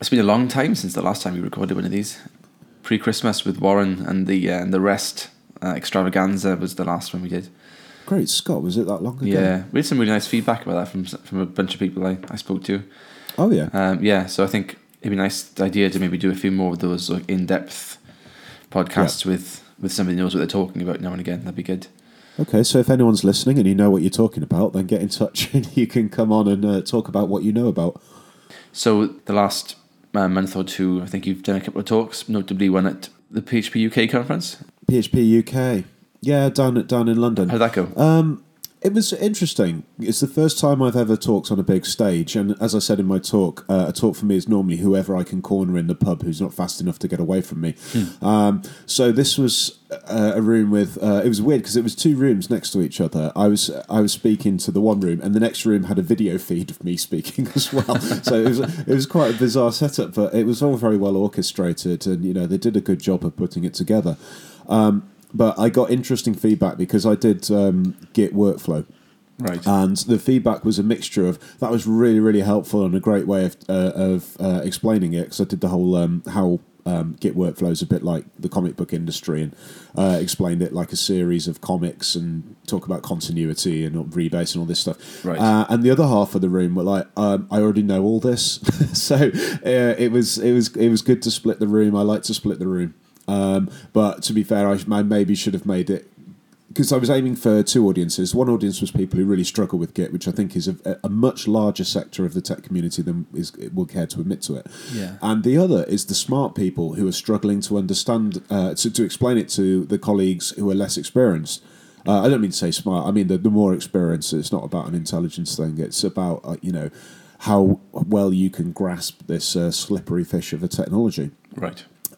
it's been a long time since the last time we recorded one of these. Pre Christmas with Warren and the uh, and the rest uh, extravaganza was the last one we did. Great Scott, was it that long ago? Yeah, we had some really nice feedback about that from from a bunch of people I, I spoke to. Oh yeah. Um, yeah, so I think it'd be a nice idea to maybe do a few more of those like, in depth podcasts with with somebody who knows what they're talking about now and again. That'd be good. Okay, so if anyone's listening and you know what you're talking about, then get in touch and you can come on and uh, talk about what you know about. So the last uh, month or two, I think you've done a couple of talks, notably one at the PHP UK conference. PHP UK. Yeah, down at down in London. How'd that go? Um, it was interesting. It's the first time I've ever talked on a big stage, and as I said in my talk, uh, a talk for me is normally whoever I can corner in the pub who's not fast enough to get away from me. Um, so this was uh, a room with. Uh, it was weird because it was two rooms next to each other. I was I was speaking to the one room, and the next room had a video feed of me speaking as well. so it was it was quite a bizarre setup, but it was all very well orchestrated, and you know they did a good job of putting it together. Um, but I got interesting feedback because I did um, Git workflow. right. And the feedback was a mixture of that was really really helpful and a great way of uh, of uh, explaining it because I did the whole um, how um, Git workflow is a bit like the comic book industry and uh, explained it like a series of comics and talk about continuity and rebase and all this stuff. Right. Uh, and the other half of the room were like, um, I already know all this, so uh, it was it was it was good to split the room. I like to split the room. Um, but to be fair, I, I maybe should have made it because I was aiming for two audiences. One audience was people who really struggle with Git, which I think is a, a much larger sector of the tech community than is will care to admit to it. Yeah. And the other is the smart people who are struggling to understand uh, to to explain it to the colleagues who are less experienced. Uh, I don't mean to say smart. I mean the, the more experienced. It's not about an intelligence thing. It's about uh, you know how well you can grasp this uh, slippery fish of a technology.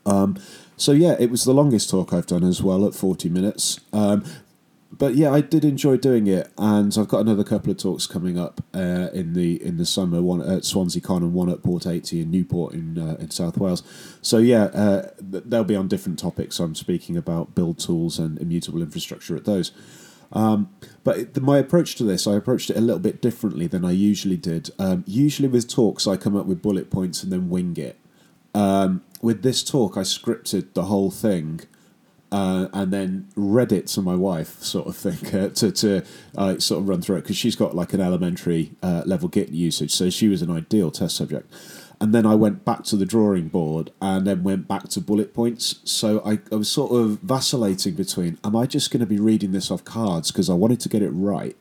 right. So yeah, it was the longest talk I've done as well at forty minutes. Um, but yeah, I did enjoy doing it, and I've got another couple of talks coming up uh, in the in the summer. One at Swansea Con and one at Port Eighty in Newport in uh, in South Wales. So yeah, uh, they'll be on different topics. I'm speaking about build tools and immutable infrastructure at those. Um, but my approach to this, I approached it a little bit differently than I usually did. Um, usually with talks, I come up with bullet points and then wing it. Um, with this talk, I scripted the whole thing uh, and then read it to my wife, sort of thing, uh, to to uh, sort of run through it because she's got like an elementary uh, level Git usage, so she was an ideal test subject. And then I went back to the drawing board and then went back to bullet points. So I, I was sort of vacillating between: Am I just going to be reading this off cards because I wanted to get it right,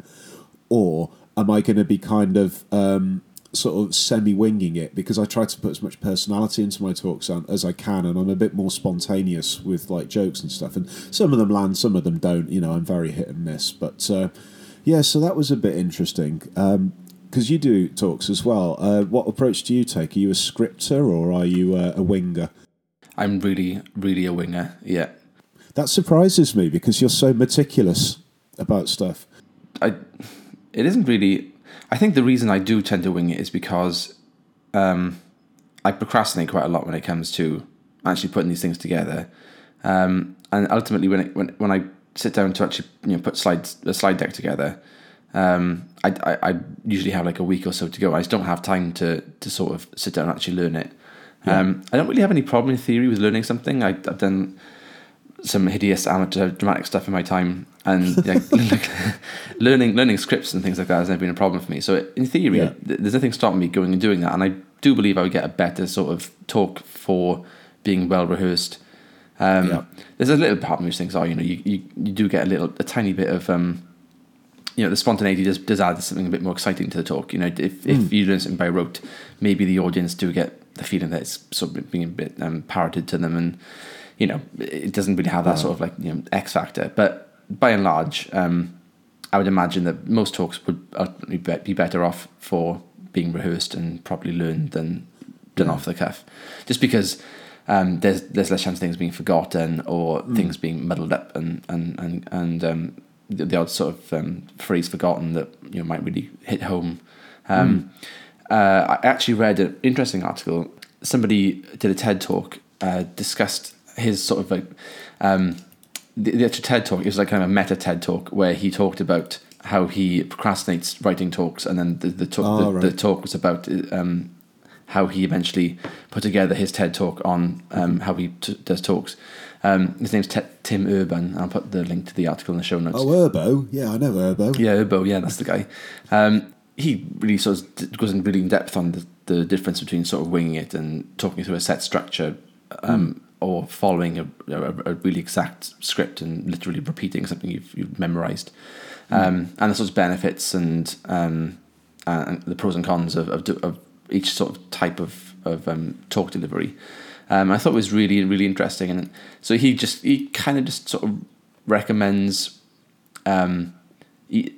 or am I going to be kind of um, sort of semi winging it because I try to put as much personality into my talks as I can, and I'm a bit more spontaneous with like jokes and stuff. And some of them land, some of them don't. You know, I'm very hit and miss. But uh, yeah, so that was a bit interesting. because you do talks as well. Uh, what approach do you take? Are you a scripter or are you uh, a winger? I'm really, really a winger. Yeah. That surprises me because you're so meticulous about stuff. I, it isn't really. I think the reason I do tend to wing it is because um, I procrastinate quite a lot when it comes to actually putting these things together. Um, and ultimately, when it, when when I sit down to actually you know put slides a slide deck together, um, I, I I usually have like a week or so to go. I just don't have time to to sort of sit down and actually learn it. Um, I don't really have any problem in theory with learning something. I, I've done some hideous amateur dramatic stuff in my time, and like, learning learning scripts and things like that has never been a problem for me. So in theory, Yeah. th- there's nothing stopping me going and doing that, and I do believe I would get a better sort of talk for being well rehearsed. Um, Yeah. There's a little part of me which thinks, oh, you know, you, you, you do get a little a tiny bit of um, you know, the spontaneity does, does add something a bit more exciting to the talk. You know, if, if you learn something by rote, maybe the audience do get the feeling that it's sort of being a bit um, parroted to them, and you know, it doesn't really have that sort of like you know X factor. But by and large, um, I would imagine that most talks would ultimately be be better off for being rehearsed and properly learned than done off the cuff, just because. Um, there's there's less chance of things being forgotten or things being muddled up and and and and um, the, the odd sort of um, phrase forgotten that you know might really hit home. Um, uh, I actually read an interesting article. Somebody did a TED talk, uh, discussed his sort of like um, the, the actual TED talk. It was like kind of a meta TED talk where he talked about how he procrastinates writing talks, and then the the talk Oh, the, the talk was about um, how he eventually put together his TED talk on um, how he t- does talks. Um, his name's T- Tim Urban. I'll put the link to the article in the show notes. Oh, Urbo. Yeah, I know Urbo. Yeah, Urbo. Yeah, that's the guy. Um, he really sort of goes in really in depth on the, the difference between sort of winging it and talking through a set structure, um, or following a, a, a really exact script and literally repeating something you've, you've memorized, um, and the sorts of benefits and um, and the pros and cons of, of, of each sort of type of of um, talk delivery. Um, I thought it was really really interesting, and so he just he kind of just sort of recommends um, you,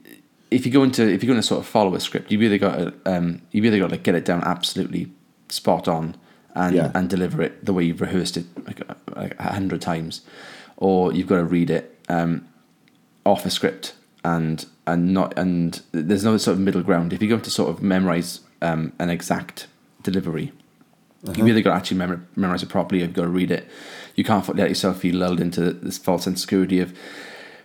if you go into if you're going to sort of follow a script, you've either got to, um, you've either got to get it down absolutely spot on and Yeah. and deliver it the way you've rehearsed it like a, like a hundred times, or you've got to read it um, off a script and and not and there's no sort of middle ground. If you go to sort of memorize um, an exact delivery, You've either got to actually memor- memorize it properly, or you've got to read it. You can't let yourself be lulled into this false insecurity of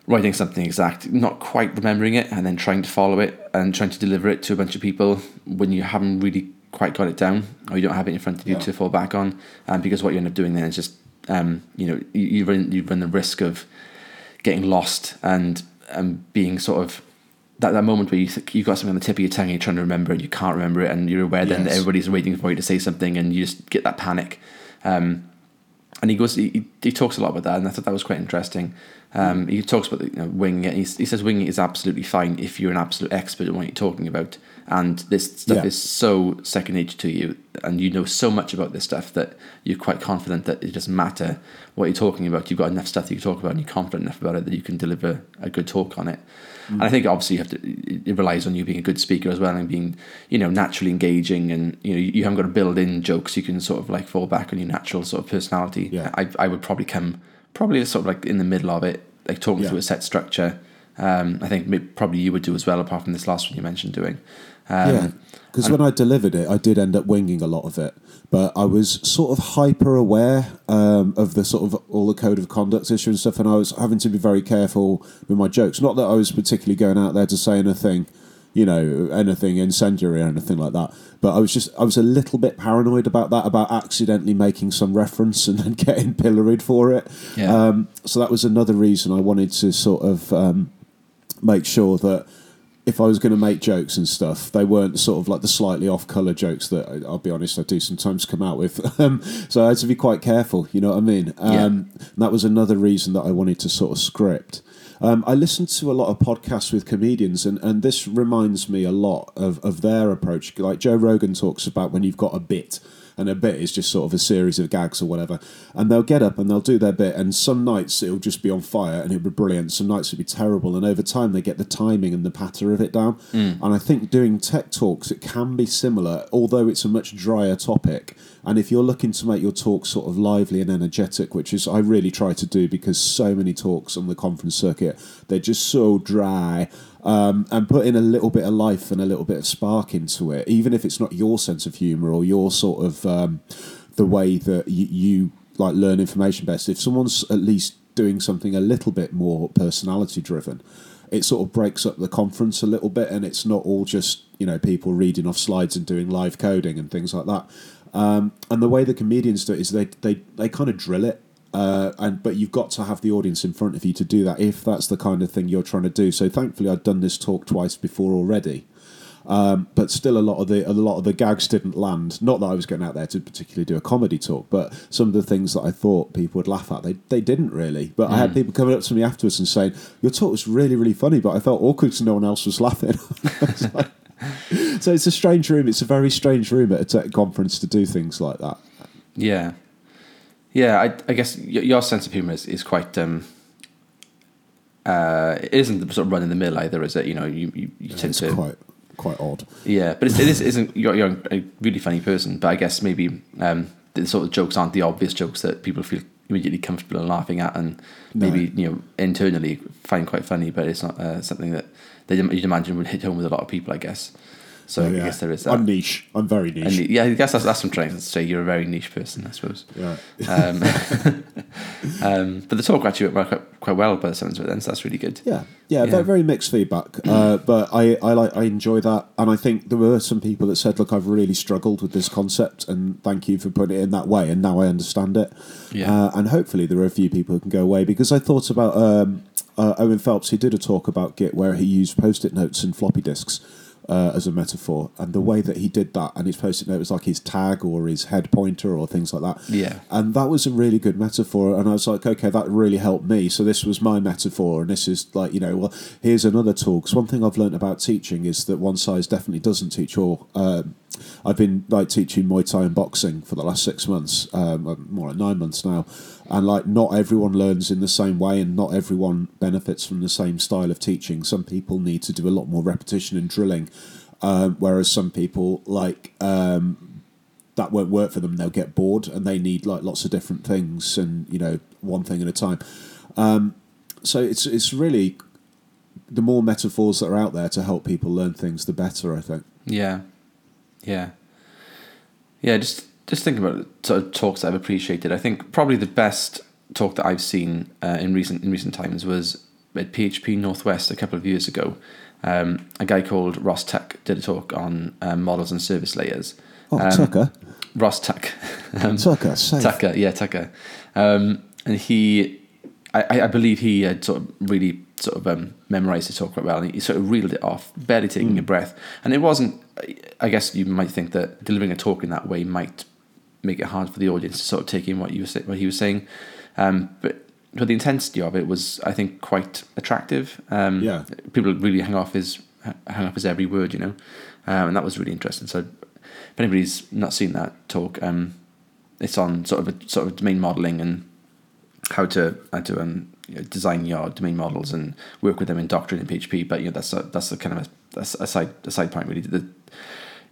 writing something exact, not quite remembering it, and then trying to follow it and trying to deliver it to a bunch of people when you haven't really quite got it down, or you don't have it in front of you Yeah. to fall back on. Um, because what you end up doing then is just, um, you know, you, you run you run the risk of getting lost and and being sort of that, that moment where you think you've got something on the tip of your tongue and you're trying to remember and you can't remember it and you're aware then that everybody's waiting for you to say something and you just get that panic. Um, and he goes, he, he- he talks a lot about that, and I thought that was quite interesting. Um, He talks about the, you know, winging it. He, he says winging is absolutely fine if you're an absolute expert in what you're talking about, and this stuff Yeah. is so second nature to you, and you know so much about this stuff that you're quite confident that it doesn't matter what you're talking about. You've got enough stuff that you can talk about, and you're confident enough about it that you can deliver a good talk on it. And I think obviously you have to. It it relies on you being a good speaker as well and being, you know, naturally engaging, and you know you haven't got to build in jokes. You can sort of like fall back on your natural sort of personality. Yeah. I I would probably come probably sort of like in the middle of it, like talking Yeah. through a set structure. Um, I think probably you would do as well, apart from this last one you mentioned doing. Um, yeah, because when I delivered it, I did end up winging a lot of it, but I was sort of hyper aware um, of the sort of all the code of conduct issue and stuff, and I was having to be very careful with my jokes. Not that I was particularly going out there to say anything, you know, anything incendiary or anything like that, but I was just I was a little bit paranoid about that, about accidentally making some reference and then getting pilloried for it. Yeah. Um, so that was another reason I wanted to sort of. Um, make sure that if I was going to make jokes and stuff, they weren't sort of like the slightly off color jokes that I- I'll be honest, I do sometimes come out with. Um, so I had to be quite careful, you know what I mean? Um, Yeah. and that was another reason that I wanted to sort of script. Um, I listen to a lot of podcasts with comedians, and, and this reminds me a lot of, of their approach. Like Joe Rogan talks about when you've got a bit, and a bit is just sort of a series of gags or whatever. And they'll get up and they'll do their bit, and some nights it'll just be on fire and it'll be brilliant. Some nights it'll be terrible, and over time they get the timing and the patter of it down. Mm. And I think doing tech talks it can be similar, although it's a much drier topic. And if you're looking to make your talk sort of lively and energetic, which is I really try to do because so many talks on the conference circuit they're just so dry um, and put in a little bit of life and a little bit of spark into it, even if it's not your sense of humour or your sort of um, the way that you, you like learn information best. If someone's at least doing something a little bit more personality driven, it sort of breaks up the conference a little bit, and it's not all just you know people reading off slides and doing live coding and things like that. Um, and the way the comedians do it is they they they kind of drill it uh, and but you've got to have the audience in front of you to do that if that's the kind of thing you're trying to do. So thankfully, I'd done this talk twice before already, um, but still a lot of the a lot of the gags didn't land. Not that I was going out there to particularly do a comedy talk, but some of the things that I thought people would laugh at, they they didn't really. But I had people coming up to me afterwards and saying, "Your talk was really really funny," but I felt awkward because no one else was laughing. Was like- so it's a strange room. It's a very strange room at a tech conference to do things like that. Yeah, yeah. I, I guess your, your sense of humor is, is quite. Um, uh, it isn't the sort of run in the mill either, is it? You know, you you, you tend It's to. quite quite odd. Yeah, but it's, it is, isn't. You're, you're a really funny person, but I guess maybe um, the sort of jokes aren't the obvious jokes that people feel immediately comfortable in laughing at, and maybe you know internally find quite funny, but it's not uh, something that they you'd imagine would hit home with a lot of people. I guess. So I Yeah. guess there is that. I'm niche. I'm very niche. And yeah, I guess that's, that's what I'm trying to say. You're a very niche person, I suppose. yeah. Um, um, but the talk actually went quite, quite well by the sounds of it then, so that's really good. Yeah, yeah, Yeah. Very, very mixed feedback. Uh, but I, I like, I enjoy that, and I think there were some people that said, "Look, I've really struggled with this concept, and thank you for putting it in that way, and now I understand it." Yeah. Uh, and hopefully, there are a few people who can go away because I thought about um, uh, Owen Phelps. He did a talk about Git where he used post-it notes and floppy disks. Uh, as a metaphor, and the way that he did that, and his post-it note was like his tag or his head pointer or things like that. Yeah. And that was a really good metaphor. And I was like, okay, that really helped me. So this was my metaphor. And this is like, you know, well, here's another tool. Because one thing I've learned about teaching is that one size definitely doesn't teach all. Um, I've been like teaching Muay Thai and boxing for the last six months, um, more like nine months now. And like, not everyone learns in the same way, and not everyone benefits from the same style of teaching. Some people need to do a lot more repetition and drilling, um, whereas some people like um, that won't work for them. They'll get bored, and they need like lots of different things, and you know, one thing at a time. Um, so it's it's really the more metaphors that are out there to help people learn things, the better. I think. Yeah, yeah, yeah. Just just thinking about sort of talks that I've appreciated. I think probably the best talk that I've seen uh, in recent in recent times was at PHP Northwest a couple of years ago. Um, a guy called Ross Tuck did a talk on um, models and service layers. Oh, Um, Tucker, Ross Tuck. um, Tucker, safe. Tucker, yeah, Tucker. Um, and he, I, I- believe he had sort of really sort of um, memorized the talk quite well, and he sort of reeled it off, barely taking a breath. And it wasn't. I guess you might think that delivering a talk in that way might make it hard for the audience to sort of take in what you were what he was saying. Um, but but the intensity of it was, I think, quite attractive. Um, Yeah. people really hung off his hung off his every word, you know, um, and that was really interesting. So, if anybody's not seen that talk, um, it's on sort of a, sort of domain modeling and how to how to um, you know, design your domain models and work with them in Doctrine and PHP. But you know that's a, that's the kind of a, a side a side point really. The,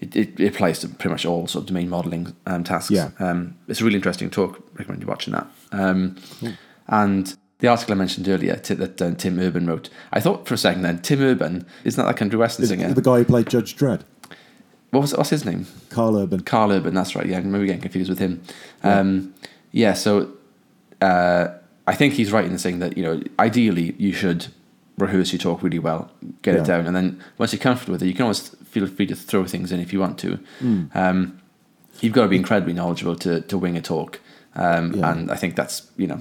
it, it, it applies to pretty much all sort of domain modeling um, tasks. Yeah. Um, it's a really interesting talk. Recommend you watching that. Um, And the article I mentioned earlier t- that uh, Tim Urban wrote, I thought for a second then Tim Urban isn't that that country western Is singer? the guy who played Judge Dredd, what was what's his name? Karl Urban. Karl Urban, that's right. Yeah, maybe getting confused with him. Um, yeah, so uh, I think he's right in saying that you know ideally you should rehearse your talk really well, get Yeah. it down, and then once you're comfortable with it, you can always feel free to throw things in if you want to. Hmm. Um, you've got to be incredibly knowledgeable to to wing a talk, um, Yeah. and I think that's you know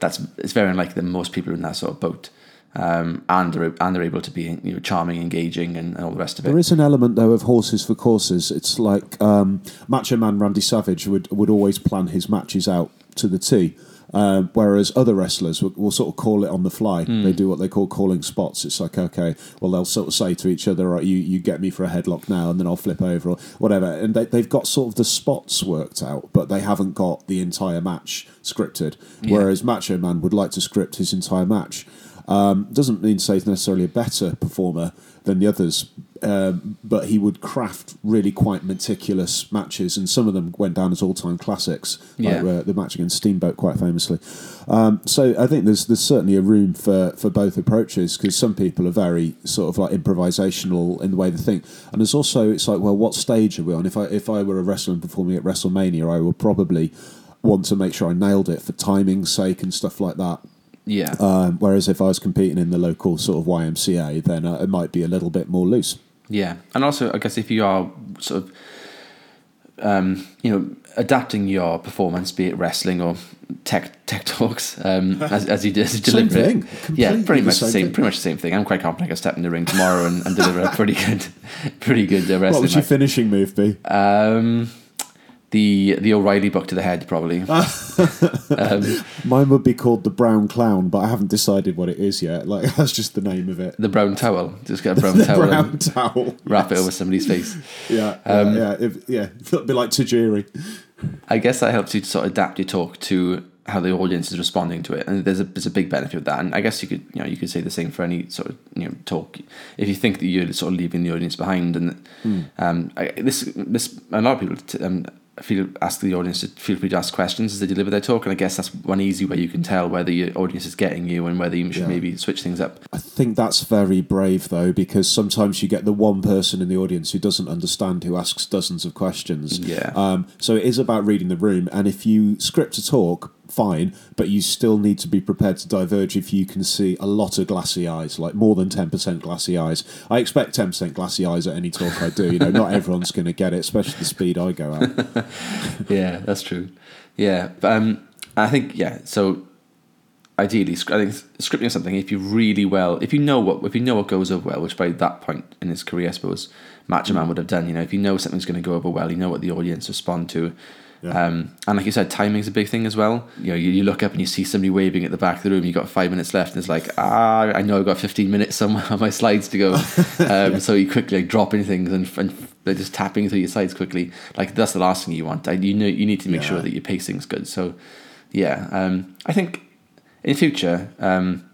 that's it's very unlikely that most people are in that sort of boat. Um, and they're and they're able to be you know charming, engaging, and, and all the rest of it. There is an element though of horses for courses. It's like um, Macho Man Randy Savage would would always plan his matches out to the T. Um, whereas other wrestlers will, will sort of call it on the fly. They do what they call calling spots. It's like, okay, well, they'll sort of say to each other, right, you, you get me for a headlock now, and then I'll flip over or whatever. And they, they've got sort of the spots worked out, but they haven't got the entire match scripted. Whereas Macho Man would like to script his entire match. Um, doesn't mean to say he's necessarily a better performer than the others, um, but he would craft really quite meticulous matches, and some of them went down as all-time classics, like uh, the match against Steamboat, quite famously. Um, so I think there's there's certainly a room for, for both approaches because some people are very sort of like improvisational in the way they think, and there's also it's like, well, what stage are we on? If I if I were a wrestler and performing at WrestleMania, I would probably want to make sure I nailed it for timing's sake and stuff like that. Yeah, Um, whereas if I was competing in the local sort of YMCA, then uh, it might be a little bit more loose. Yeah, and also I guess if you are sort of, um, you know, adapting your performance, be it wrestling or tech tech talks, um, as, as you, as you Same deliver thing. it, yeah, pretty much the same thing. pretty much the same thing. I'm quite confident I can step in the ring tomorrow and, and deliver a pretty good, pretty good uh, What wrestling. would your match. finishing move be? Um, the the O'Reilly book to the head probably. um, Mine would be called the Brown Clown, but I haven't decided what it is yet. Like that's just the name of it. the brown towel, just get a brown The towel brown and towel. wrap it over somebody's face. Yeah, Um, yeah, yeah. If, yeah. It'd be like Tajiri. I guess that helps you to sort of adapt your talk to how the audience is responding to it, and there's a there's a big benefit of that. And I guess you could you know you could say the same for any sort of you know talk. If you think that you're sort of leaving the audience behind, and um, I, this this a lot of people t- um, feel ask the audience to feel free to ask questions as they deliver their talk. And I guess that's one easy way you can tell whether your audience is getting you and whether you should Yeah. maybe switch things up. I think that's very brave though, because sometimes you get the one person in the audience who doesn't understand who asks dozens of questions. Yeah. Um, so it is about reading the room, and if you script a talk, fine, but you still need to be prepared to diverge if you can see a lot of glassy eyes, like more than ten percent glassy eyes. I expect ten percent glassy eyes at any talk I do. You know, not everyone's going to get it, especially the speed I go at. yeah, that's true. Yeah, um, I think yeah. So ideally, I think scripting something if you really well, if you know what if you know what goes over well, which by that point in his career, I suppose Macho Man would have done. You know, if you know something's going to go over well, you know what the audience respond to. Yeah. Um, and like you said, timing's a big thing as well. You know, you, you look up and you see somebody waving at the back of the room. You got five minutes left, and it's like, ah, I know I've got fifteen minutes somewhere on my slides to go. Um, so you quickly like, dropping things and, and they're just tapping through your slides quickly. Like that's the last thing you want. I, you know, you need to make sure that your pacing's good. So, yeah, um, I think in future, um,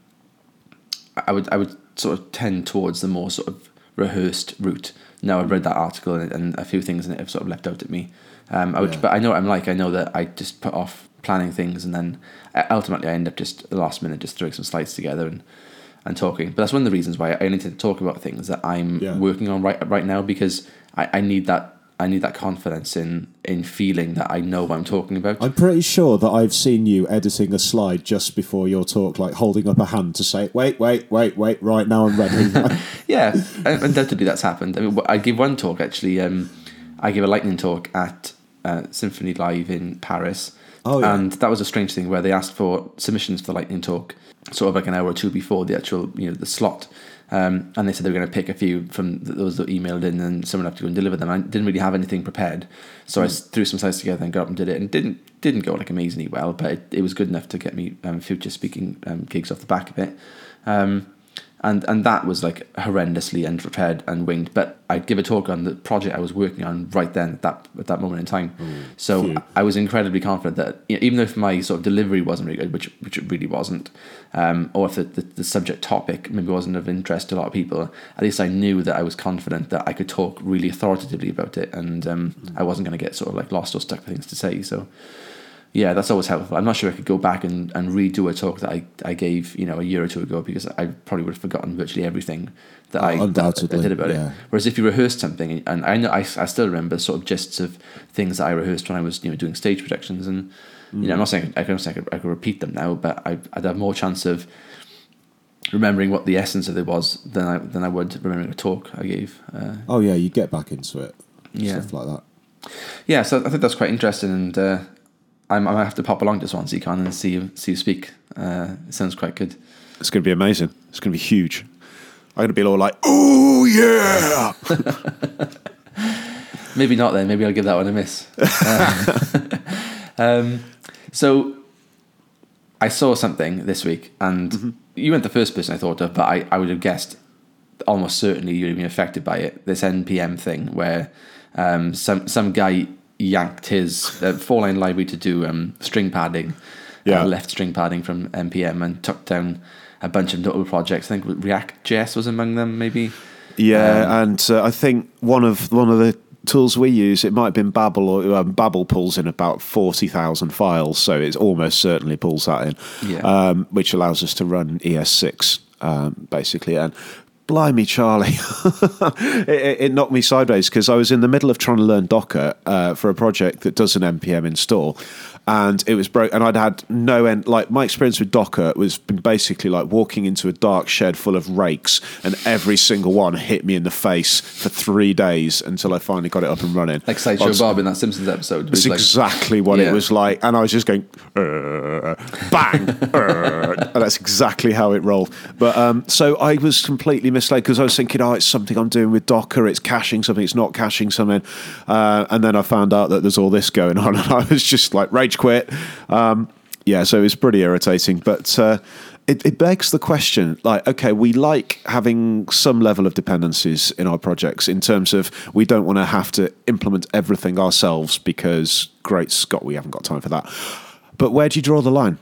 I would I would sort of tend towards the more sort of rehearsed route. Now I've read that article and, and a few things in it have sort of leapt out at me. Um, I would, Yeah. but I know what I'm like. I know that I just put off planning things and then uh, ultimately I end up just at the last minute just throwing some slides together and and talking. But that's one of the reasons why I only tend to talk about things that I'm Yeah. working on right right now because I, I need that I need that confidence in in feeling that I know what I'm talking about. I'm pretty sure that I've seen you editing a slide just before your talk, like holding up a hand to say, "Wait, wait, wait, wait! Right now, I'm ready." Yeah, undoubtedly that's happened. I mean, I gave one talk actually. Um, I gave a lightning talk at uh, Symfony Live in Paris. Oh, yeah. And that was a strange thing where they asked for submissions for the lightning talk, sort of like an hour or two before the actual, you know, the slot. Um, and they said they were going to pick a few from those that emailed in, and someone had to go and deliver them. I didn't really have anything prepared, so I Hmm. threw some slides together and got up and did it, and didn't didn't go like amazingly well, but it, it was good enough to get me um, future speaking um, gigs off the back of it. Um, and and that was like horrendously unprepared and winged. But I'd give a talk on the project I was working on right then at that at that moment in time. so phew. I was incredibly confident that you know, even though if my sort of delivery wasn't really good, which which it really wasn't, um, or if the, the, the subject topic maybe wasn't of interest to a lot of people, at least I knew that I was confident that I could talk really authoritatively about it, and um, I wasn't going to get sort of like lost or stuck for things to say. So yeah, that's always helpful. I'm not sure I could go back and, and redo a talk that I, I gave, you know, a year or two ago because I probably would have forgotten virtually everything that, I, that I did about yeah. it. Whereas if you rehearsed something, and I know I, I still remember sort of gists of things that I rehearsed when I was you know doing stage productions, and you know I'm not saying I can say I could, I could repeat them now, but I, I'd have more chance of remembering what the essence of it was than I than I would remembering a talk I gave. Uh, oh yeah, you get back into it, Yeah. stuff like that. yeah, so I think that's quite interesting, and uh, I might have to pop along to Swansea Con and see you see you speak. Uh, it sounds quite good. It's going to be amazing. It's going to be huge. I'm going to be all like, "Oh yeah!" Maybe not then. Maybe I'll give that one a miss. um, um, so I saw something this week, and you weren't the first person I thought of, but I, I would have guessed almost certainly you'd have been affected by it. This NPM thing where um, some some guy yanked his uh, four line library to do um, string padding, Yeah. uh, left string padding from NPM, and tucked down a bunch of notable projects. I think React JS was among them, maybe. Yeah, and uh, I think one of one of the tools we use, it might have been Babel or um, Babel pulls in about forty thousand files, so it almost certainly pulls that in, Yeah. um, which allows us to run ES6 um, basically. And blimey, Charlie, it, it- it knocked me sideways because I was in the middle of trying to learn Docker uh, for a project that does an npm install. And it was broke, and I'd had no end. Like my experience with Docker was basically like walking into a dark shed full of rakes, and every single one hit me in the face for three days until I finally got it up and running. Like Sideshow was- Bob in that Simpsons episode. Who's like- exactly what Yeah. it was like, and I was just going "Uh, bang, uh," and that's exactly how it rolled. But um, so I was completely misled because I was thinking, oh, it's something I'm doing with Docker, it's caching something, it's not caching something, uh, and then I found out that there's all this going on, and I was just like rage quit. Um, yeah, so it was pretty irritating, but. Uh, it, it begs the question like okay we like having some level of dependencies in our projects in terms of we don't want to have to implement everything ourselves because great scott we haven't got time for that but where do you draw the line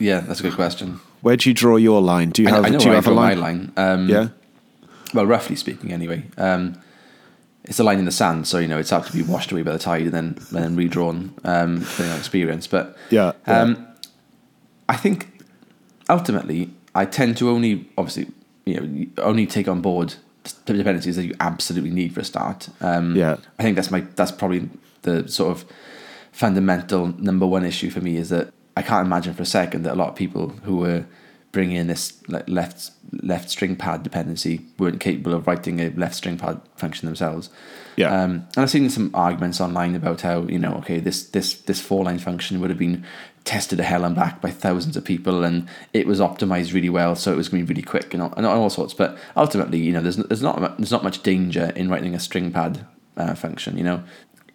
Yeah, that's a good question. where do you draw your line do you I, have I know do you I have a draw line, my line. Um, yeah Well, roughly speaking, anyway. Um, it's a line in the sand, so you know it's had to be washed away by the tide and then and then redrawn um, depending on experience. But Yeah, yeah. um, I think ultimately I tend to only obviously you know only take on board the dependencies that you absolutely need for a start. Um, Yeah. I think that's my that's probably the sort of fundamental number one issue for me is that I can't imagine for a second that a lot of people who were bringing in this like left left string pad dependency weren't capable of writing a left string pad function themselves. Yeah. Um, and I've seen some arguments online about how you know okay this this this four line function would have been tested to hell and back by thousands of people and it was optimized really well so it was going to be really quick and all, and all sorts. But ultimately you know there's there's not there's not much danger in writing a string pad uh, function. You know.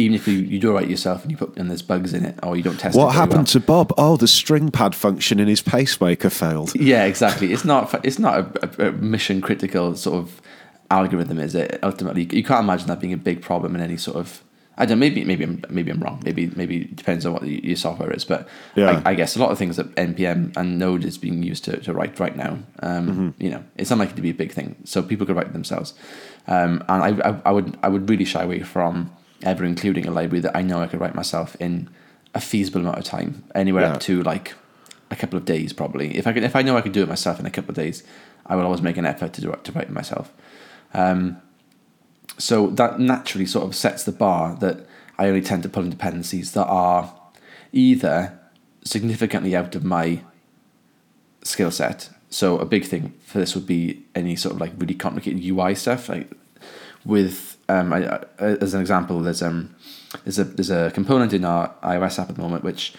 Even if you, you do it right yourself and you put and there's bugs in it or you don't test it what very happened well. to Bob? Oh, the string pad function in his pacemaker failed. Yeah, exactly. It's not it's not a, a, mission critical sort of algorithm, is it? Ultimately, you can't imagine that being a big problem in any sort of. I don't. Maybe maybe I'm maybe I'm wrong. Maybe maybe it depends on what the, your software is. But Yeah. I, I guess a lot of things that npm and Node is being used to, to write right now. Um, Mm-hmm. You know, it's unlikely to be a big thing. So people could write themselves. Um, and I, I I would I would really shy away from ever including a library that I know I could write myself in a feasible amount of time, anywhere Yeah. up to like a couple of days probably. If I could, if I know I could do it myself in a couple of days, I will always make an effort to do it, to write it myself. Um, so that naturally sort of sets the bar that I only tend to pull in dependencies that are either significantly out of my skill set. So a big thing for this would be any sort of like really complicated UI stuff. Like with um, I, I, as an example, there's um there's a there's a component in our iOS app at the moment which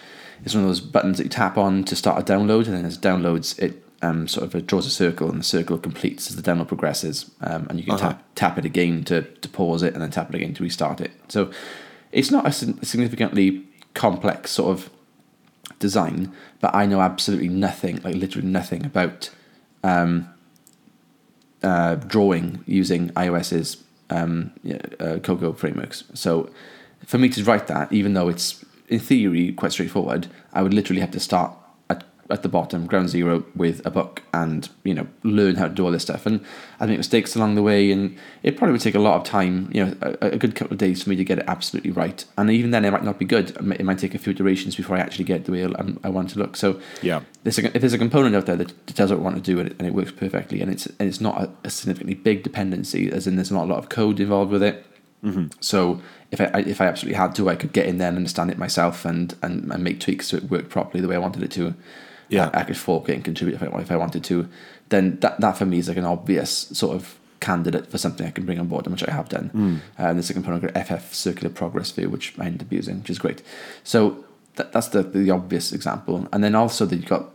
is one of those buttons that you tap on to start a download, and then as it downloads, it um, sort of draws a circle, and the circle completes as the download progresses, um, and you can Uh-huh. tap tap it again to to pause it, and then tap it again to restart it. So it's not a significantly complex sort of design, but I know absolutely nothing, like literally nothing about um, uh, drawing using iOS's um, uh, Cocoa frameworks. So for me to write that, even though it's in theory quite straightforward, I would literally have to start at, the bottom, ground zero, with a book and you know learn how to do all this stuff. And I make mistakes along the way, and it probably would take a lot of time, you know, a, a good couple of days for me to get it absolutely right. And even then, it might not be good. It might- take a few iterations before I actually get the way I, I want to look. So Yeah. there's a, if there's a component out there that does what I want to do it and it works perfectly, and it's and it's not a, a significantly big dependency, as in there's not a lot of code involved with it. Mm-hmm. So if I, I if I absolutely had to, I could get in there and understand it myself and, and, and make tweaks so it worked properly the way I wanted it to. Yeah. I, I could fork it and contribute if I, if I wanted to. Then that that for me is like an obvious sort of candidate for something I can bring on board, and which I have done. And there's a component called FFCircularProgressView, which I end up using, which is great. So that, that's the, the obvious example. And then also that you've got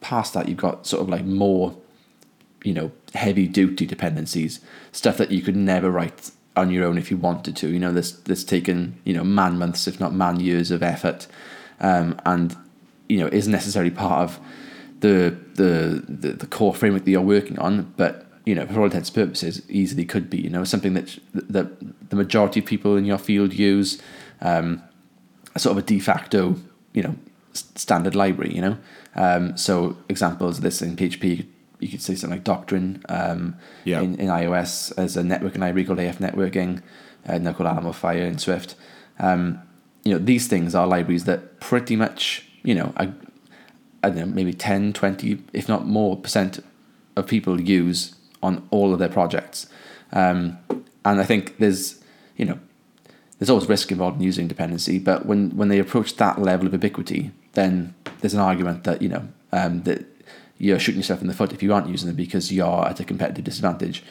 past that, you've got sort of like more, you know, heavy duty dependencies, stuff that you could never write on your own if you wanted to. You know, this this taken you know man months, if not man years of effort, um, and you know is necessarily part of the, the the the core framework that you're working on, but you know, for all intents and purposes, easily could be. You know, something that that the majority of people in your field use. Um, sort of a de facto, you know, standard library, you know. Um, so examples of this in PHP, you could, say something like Doctrine. Um, Yeah. in, in iOS, there's a networking library called AFNetworking, uh, now called Alamofire in Swift. Um, you know, these things are libraries that pretty much, you know, I, I don't know, maybe 10, 20, if not more percent of people use on all of their projects. Um, and I think there's, you know, there's always risk involved in using dependency, but when, when they approach that level of ubiquity, then there's an argument that, you know, um, that you're shooting yourself in the foot if you aren't using them because you're at a competitive disadvantage.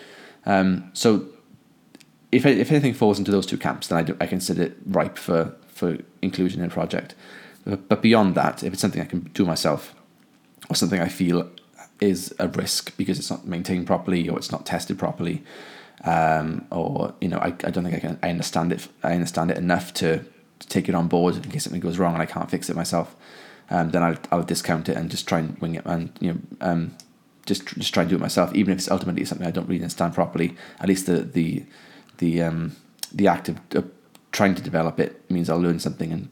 Um, so if, if anything falls into those two camps, then I, do, I consider it ripe for, for inclusion in a project. But, beyond that, if it's something I can do myself, or something I feel is a risk because it's not maintained properly or it's not tested properly, um, or you know, I, I don't think I can I understand it I understand it enough to, to take it on board in case something goes wrong and I can't fix it myself. Um, then I'll, I'll discount it and just try and wing it and you know um, just just try and do it myself, even if it's ultimately something I don't really understand properly. At least the the the um, the act of, of trying to develop it means I'll learn something and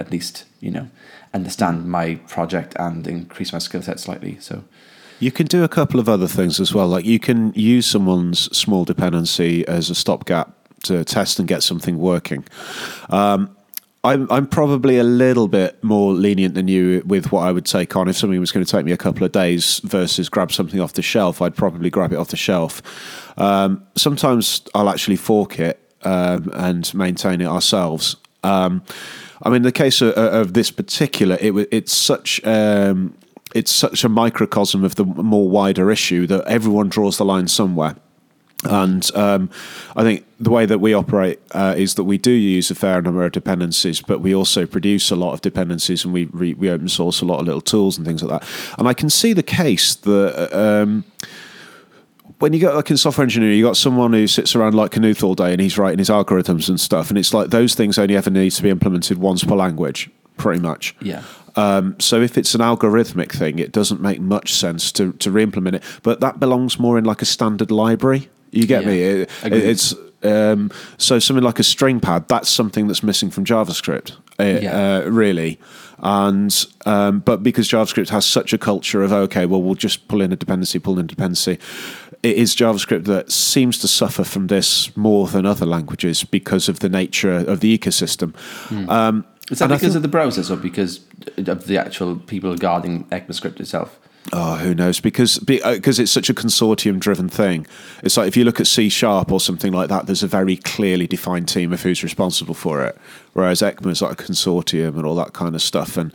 at least you know understand my project and increase my skill set slightly. So You can do a couple of other things as well. Like you can use someone's small dependency as a stopgap to test and get something working. Um, I'm I'm probably a little bit more lenient than you with what I would take on. If something was going to take me a couple of days versus grab something off the shelf, I'd probably grab it off the shelf. Um, sometimes I'll actually fork it um, and maintain it ourselves. Um, I mean, the case of, of this particular, it, it's such um, it's such a microcosm of the more wider issue that everyone draws the line somewhere. And um, I think the way that we operate uh, is that we do use a fair number of dependencies, but we also produce a lot of dependencies and we, we, we open source a lot of little tools and things like that. And I can see the case that. Um, when you get like in software engineering, you got someone who sits around like Knuth all day and he's writing his algorithms and stuff, and it's like those things only ever need to be implemented once per language, pretty much. Yeah. Um, so if it's an algorithmic thing, it doesn't make much sense to to re-implement it. But that belongs more in like a standard library. You get Yeah. me? It- it's um, so something like a string pad. That's something that's missing from JavaScript. Uh, Yeah. uh, really. And um, but because JavaScript has such a culture of okay, well, we'll just pull in a dependency, pull in a dependency. It is JavaScript that seems to suffer from this more than other languages because of the nature of the ecosystem. Um, Is that because think- of the browsers or because of the actual people guarding ECMAScript itself? Oh, who knows? Because because it's such a consortium-driven thing. It's like if you look at C sharp or something like that, there's a very clearly defined team of who's responsible for it. Whereas ECMA is like a consortium and all that kind of stuff. And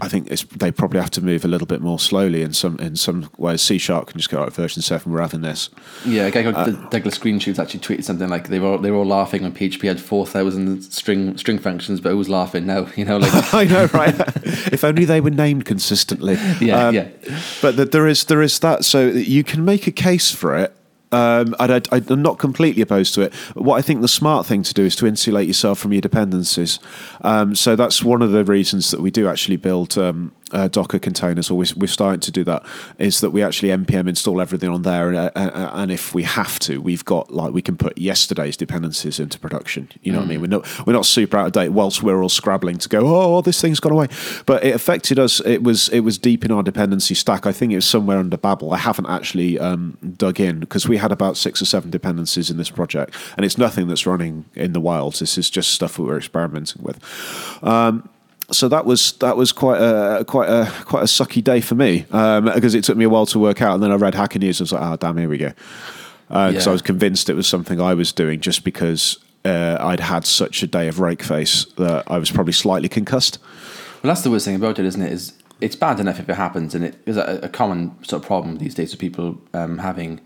I think it's, they probably have to move a little bit more slowly in some in some ways. C sharp can just go out version seven. We're having this. Yeah, a guy called Uh, Douglas Greenshoots actually tweeted something like they were all, they were all laughing when PHP had four thousand string string functions, but who's laughing now? You know, like I know, right? if only they were named consistently. yeah, Um, yeah, But that there is there is that, so you can make a case for it. Um, I, I'm not completely opposed to it. What I think the smart thing to do is to insulate yourself from your dependencies. Um, so that's one of the reasons that we do actually build um, uh, Docker containers, or we, we're starting to do that. Is that we actually npm install everything on there, and, uh, uh, and if we have to, we've got like we can put yesterday's dependencies into production. You know what I mean? We're not we're not super out of date. Whilst we're all scrabbling to go, oh, this thing's gone away, but it affected us. It was it was deep in our dependency stack. I think it was somewhere under Babel. I haven't actually um, dug in because we had about six or seven dependencies in this project, and it's nothing that's running in the wilds. This is just stuff that we're experimenting with. Um, so that was that was quite a quite a quite a sucky day for me um, because it took me a while to work out, and then I read Hacker News and I was like, "Oh, damn, here we go," because Yeah. I was convinced it was something I was doing just because uh, I'd had such a day of rake face that I was probably slightly concussed. Well, that's the worst thing about it, isn't it? Is it's bad enough if it happens, and it is a, a common sort of problem these days with people um, having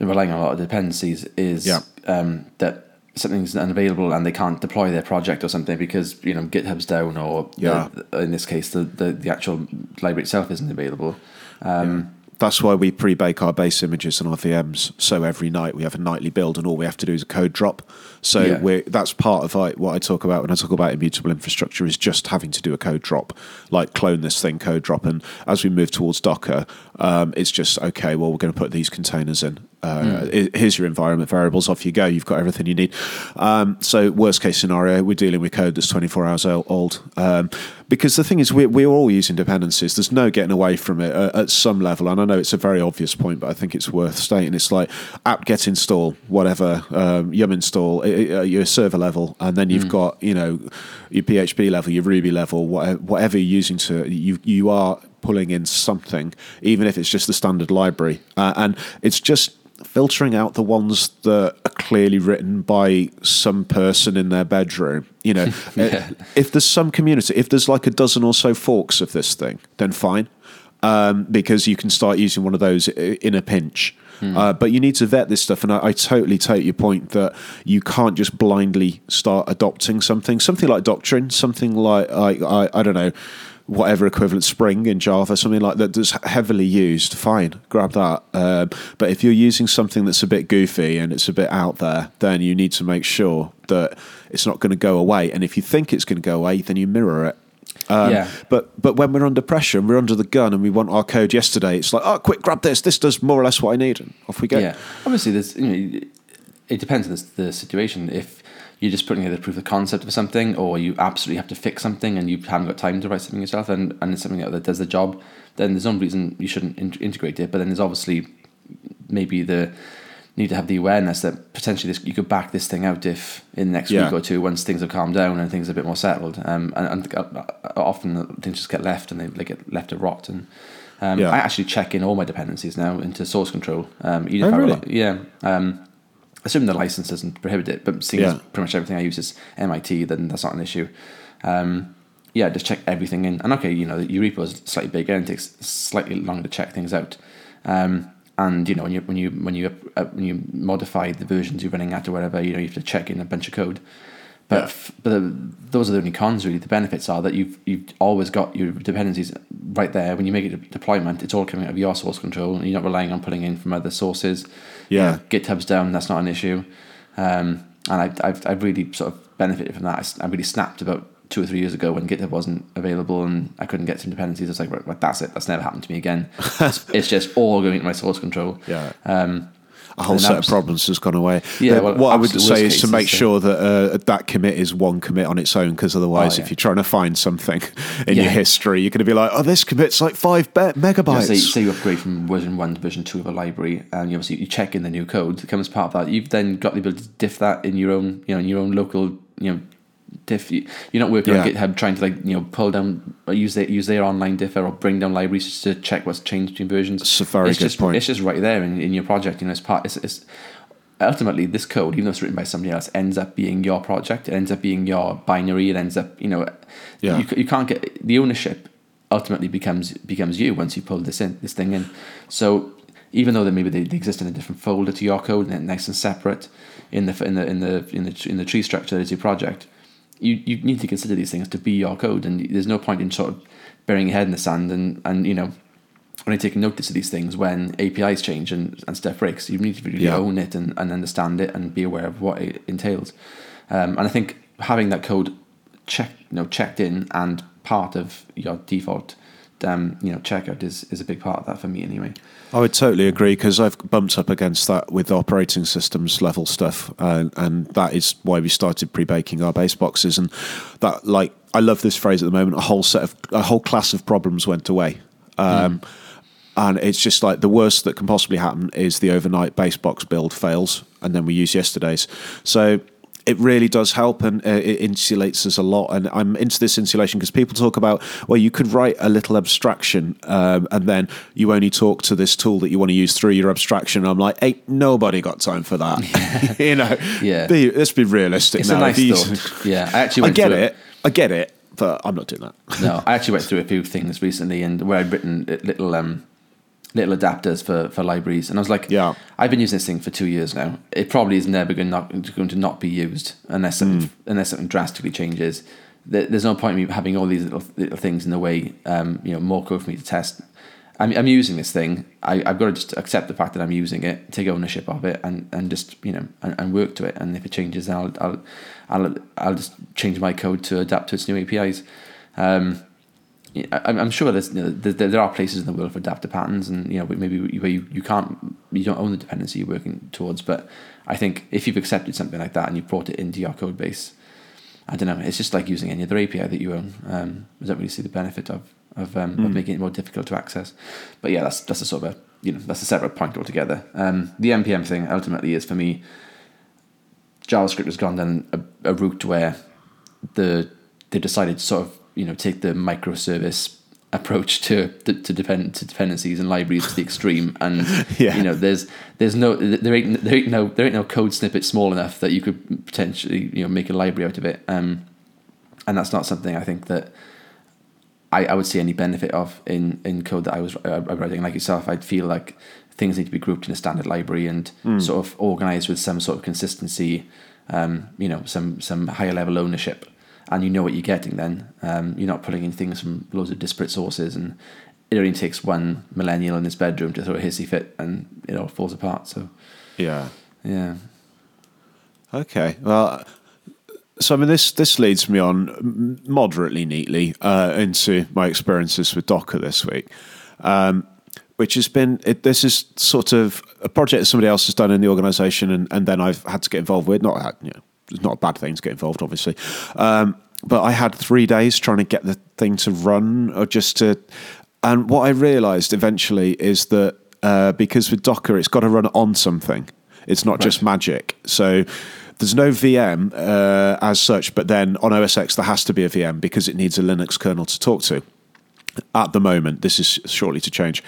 relying on a lot of dependencies. Is Yeah. um, that something's unavailable and they can't deploy their project or something because you know GitHub's down, or Yeah. the, in this case, the, the the actual library itself isn't available. Um, That's why we pre-bake our base images and our VMs. So every night we have a nightly build, and all we have to do is a code drop. So Yeah. we're, that's part of like, what I talk about when I talk about immutable infrastructure is just having to do a code drop, like clone this thing, code drop. And as we move towards Docker, um, it's just okay. Well, we're going to put these containers in. Uh, i- Here's your environment variables. Off you go. You've got everything you need. Um, so worst case scenario, we're dealing with code that's 24 hours old. Um, because the thing is, we're, we're all using dependencies. There's no getting away from it uh, at some level. And I know it's a very obvious point, but I think it's worth stating. It's like apt get install, whatever, um, yum install, uh, your server level, and then you've got you know your PHP level, your Ruby level, whatever, whatever you're using to you you are pulling in something, even if it's just the standard library, uh, and it's just filtering out the ones that are clearly written by some person in their bedroom. You know, Yeah. if there's some community, if there's like a dozen or so forks of this thing, then fine, um, because you can start using one of those in a pinch. Uh, but you need to vet this stuff, and I, I totally take your point that you can't just blindly start adopting something, something like Doctrine, something like I, I, I don't know, whatever equivalent Spring in Java, something like that that's heavily used. Fine, grab that. Um, but if you're using something that's a bit goofy and it's a bit out there, then you need to make sure that it's not going to go away. And if you think it's going to go away, then you mirror it. Um, Yeah. But but when we're under pressure and we're under the gun and we want our code yesterday, it's like, oh, quick, grab this. This does more or less what I need, and off we go. Yeah, obviously, there's you know, it depends on the, the situation. If you're just putting together proof of concept of something, or you absolutely have to fix something and you haven't got time to write something yourself, and, and it's something that does the job, then there's no reason you shouldn't in- integrate it. But then there's obviously maybe the need to have the awareness that potentially this, you could back this thing out if in the next Yeah. week or two once things have calmed down and things are a bit more settled. Um, and, and uh, often things just get left and they, they get left to rot. And um, Yeah. I actually check in all my dependencies now into source control. Um, Oh, really? yeah. Um, assuming the license doesn't prohibit it, but seeing as Yeah. pretty much everything I use is MIT, then that's not an issue. Um, yeah, just check everything in. And okay, you know, your repo is slightly bigger and it takes slightly longer to check things out. Um, and you know, when you when you when you uh, when you modify the versions you're running at or whatever, you know, you have to check in a bunch of code. But Yeah. f- but the, those are the only cons really. The benefits are that you've you've always got your dependencies right there. When you make a deployment, it's all coming out of your source control, and you're not relying on pulling in from other sources. You Yeah. know, GitHub's down. That's not an issue. Um, and I, I've I've really sort of benefited from that. I really snapped about two or three years ago when GitHub wasn't available and I couldn't get some dependencies. I was like, right, right, that's it. That's never happened to me again. it's, it's just all going into my source control. Yeah. Um, a whole set of problems has gone away. Yeah, well, what I would say is to make sure that uh, that commit is one commit on its own, because otherwise, Oh, yeah. if you're trying to find something in Yeah. your history, you're going to be like, "Oh, this commit's like five be- megabytes." say, say you upgrade from version one to version two of a library, and you obviously you check in the new code that comes part of that. You've then got the ability to diff that in your own, you know, in your own local, you know, diff. You- You're not working on Yeah. GitHub trying to like you know pull down or use their use their online differ or bring down libraries to check what's changed between versions. It's a very it's good just, point. It's just right there in, in your project. You know, it's part. It's, it's ultimately this code, even though it's written by somebody else, ends up being your project. It ends up being your binary. It ends up, you know, Yeah. you, you can't get the ownership. Ultimately, becomes becomes you once you pull this in this thing in. So even though they maybe they, they exist in a different folder to your code and they're nice and separate in the in the in the in the in the tree structure that is your project, you you need to consider these things to be your code, and there's no point in sort of burying your head in the sand and and you know only taking notice of these things when APIs change and, and stuff breaks. You need to really Yeah. own it and, and understand it and be aware of what it entails. Um, and I think having that code check, you know, checked in and part of your default, um, you know, checkout is, is a big part of that for me anyway. I would totally agree because I've bumped up against that with operating systems level stuff, and, and that is why we started pre-baking our base boxes. And that, like, I love this phrase at the moment. A whole set of a whole class of problems went away, um, and it's just like the worst that can possibly happen is the overnight base box build fails, and then we use yesterday's. So it really does help and uh, it insulates us a lot. And I'm into this insulation because people talk about, well, you could write a little abstraction um, and then you only talk to this tool that you want to use through your abstraction. I'm like, ain't nobody got time for that. you know, Yeah. Be, let's be realistic It's now. a nice These-. Yeah, I actually I get it. I get it, but I'm not doing that. no, I actually went through a few things recently, and where I'd written little um, little adapters for, for libraries, and I was like, Yeah. I've been using this thing for two years now. It probably is never going, not, going to not be used unless something, Hmm. unless something drastically changes. There's no point in me having all these little, little things in the way, um, you know, more code for me to test. I'm, I'm using this thing. I, I've got to just accept the fact that I'm using it, take ownership of it, and, and just you know and, and work to it. And if it changes, I'll I'll I'll, I'll just change my code to adapt to its new APIs. Um, I'm, I'm sure there's, you know, there, there are places in the world for adapter patterns, and you know maybe where you, you can't you don't own the dependency you're working towards. But I think if you've accepted something like that and you've brought it into your code base, I don't know. It's just like using any other API that you own. Um, I don't really see the benefit of of, um, of making it more difficult to access. But yeah, that's that's a sort of a you know that's a separate point altogether. Um, the npm thing ultimately is for me. JavaScript has gone down a, a route where the they decided to sort of you know take the microservice approach to to, to, depend, to dependencies and libraries to the extreme and Yeah. you know there's there's no there ain't there ain't no there ain't no code snippet small enough that you could potentially you know make a library out of it um and that's not something I think that I, I would see any benefit of in, in code that I was uh, writing. Like yourself, I'd feel like things need to be grouped in a standard library and sort of organized with some sort of consistency, um, you know, some some higher level ownership, and you know what you're getting. Then um, you're not pulling in things from loads of disparate sources, and it only takes one millennial in his bedroom to throw a hissy fit, and it all falls apart. So Yeah. yeah, Okay. Well, so I mean, this this leads me on moderately neatly uh, into my experiences with Docker this week, um, which has been it, this is sort of a project that somebody else has done in the organisation, and, and then I've had to get involved with. Not had, you know, it's not a bad thing to get involved, obviously, um, but I had three days trying to get the thing to run, or just to. And what I realised eventually is that uh, because with Docker, it's got to run on something. It's not just magic. So there's no VM uh, as such, but then on OS X there has to be a VM because it needs a Linux kernel to talk to. At the moment, this is shortly to change.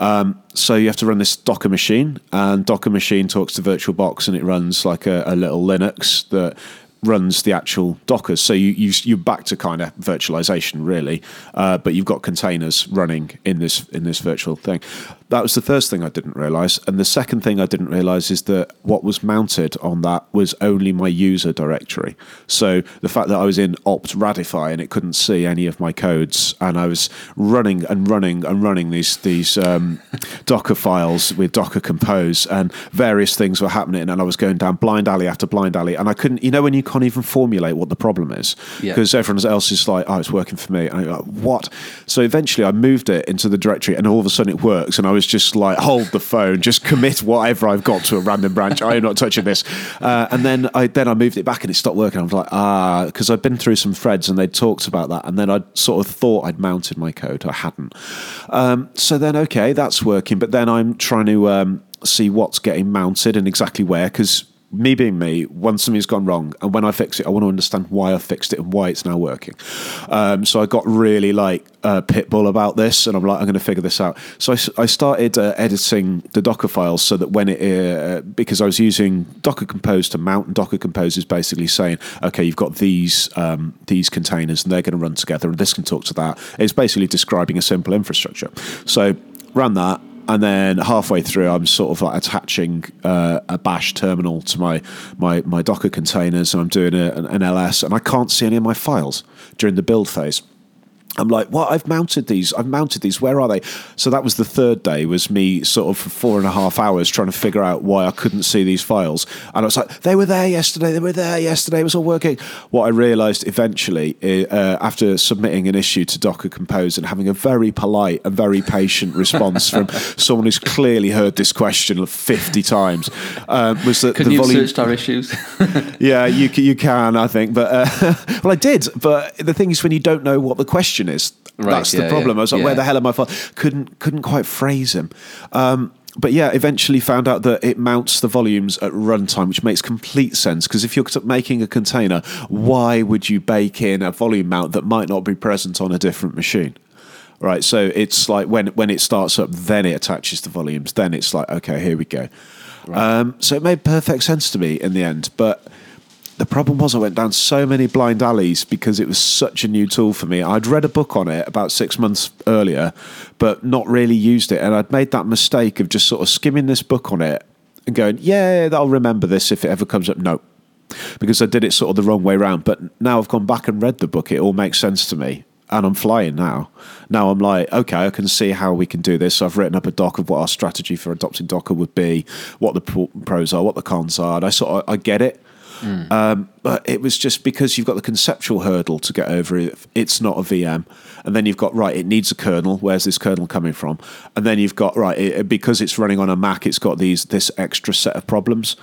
Um, so you have to run this Docker machine, and Docker machine talks to VirtualBox, and it runs like a, a little Linux that runs the actual Dockers. So you, you you're back to kind of virtualization really, uh, but you've got containers running in this in this virtual thing. That was the first thing I didn't realize, and the second thing I didn't realize is that what was mounted on that was only my user directory. So the fact that I was in opt radify and it couldn't see any of my codes, and I was running and running and running these these um, Docker files with Docker Compose, and various things were happening, and I was going down blind alley after blind alley, and I couldn't. You know when you can't even formulate what the problem is Yeah. because everyone else is like, oh, it's working for me. And I'm like, what? So eventually I moved it into the directory and all of a sudden it works. And I was just like, hold the phone, just commit whatever I've got to a random branch. I am not touching this. Uh, and then I then I moved it back and it stopped working. I was like, ah, because I'd been through some threads and they'd talked about that. And then I sort of thought I'd mounted my code. I hadn't. Um, so then, okay, that's working. But then I'm trying to um, see what's getting mounted and exactly where because me being me, when something's gone wrong, and when I fix it, I want to understand why I fixed it and why it's now working. Um, so I got really like uh, pitbull about this, and I'm like, I'm going to figure this out. So I started uh, editing the Docker files so that when it, uh, because I was using Docker Compose to mount, and Docker Compose is basically saying, okay, you've got these um, these containers, and they're going to run together, and this can talk to that. It's basically describing a simple infrastructure. So ran that and then halfway through, I'm sort of like attaching uh, a Bash terminal to my my my Docker containers, and I'm doing a, an, an LS, and I can't see any of my files during the build phase. I'm like, what? I've mounted these. I've mounted these. Where are they? So that was the third day. Was me sort of for four and a half hours trying to figure out why I couldn't see these files. And I was like, they were there yesterday. They were there yesterday. It was all working. What I realised eventually, uh, after submitting an issue to Docker Compose and having a very polite and very patient response from someone who's clearly heard this question 50 times, um, was that Can the you volume. search our issues? Yeah, you you can, I think, but uh, well, I did. But the thing is, when you don't know what the question Right, that's the problem. yeah, I was like, yeah. "Where the hell am I?" From? Couldn't couldn't quite phrase him. Um, but yeah, eventually found out that it mounts the volumes at runtime, which makes complete sense. Because if you're making a container, why would you bake in a volume mount that might not be present on a different machine? Right, so it's like when when it starts up, then it attaches the volumes. Then it's like, okay, here we go. Um, so it made perfect sense to me in the end. But the problem was I went down so many blind alleys because it was such a new tool for me. I'd read a book on it about six months earlier, but not really used it. And I'd made that mistake of just sort of skimming this book on it and going, yeah, I'll remember this if it ever comes up. No, because I did it sort of the wrong way round. But now I've gone back and read the book, it all makes sense to me. And I'm flying now. Now I'm like, okay, I can see how we can do this. So I've written up a doc of what our strategy for adopting Docker would be, what the pros are, what the cons are. And I sort of I get it. Um, but it was just because you've got the conceptual hurdle to get over. It. It's not a VM, and then you've got right. It needs a kernel. Where's this kernel coming from? And then you've got right it, because it's running on a Mac. It's got these this extra set of problems.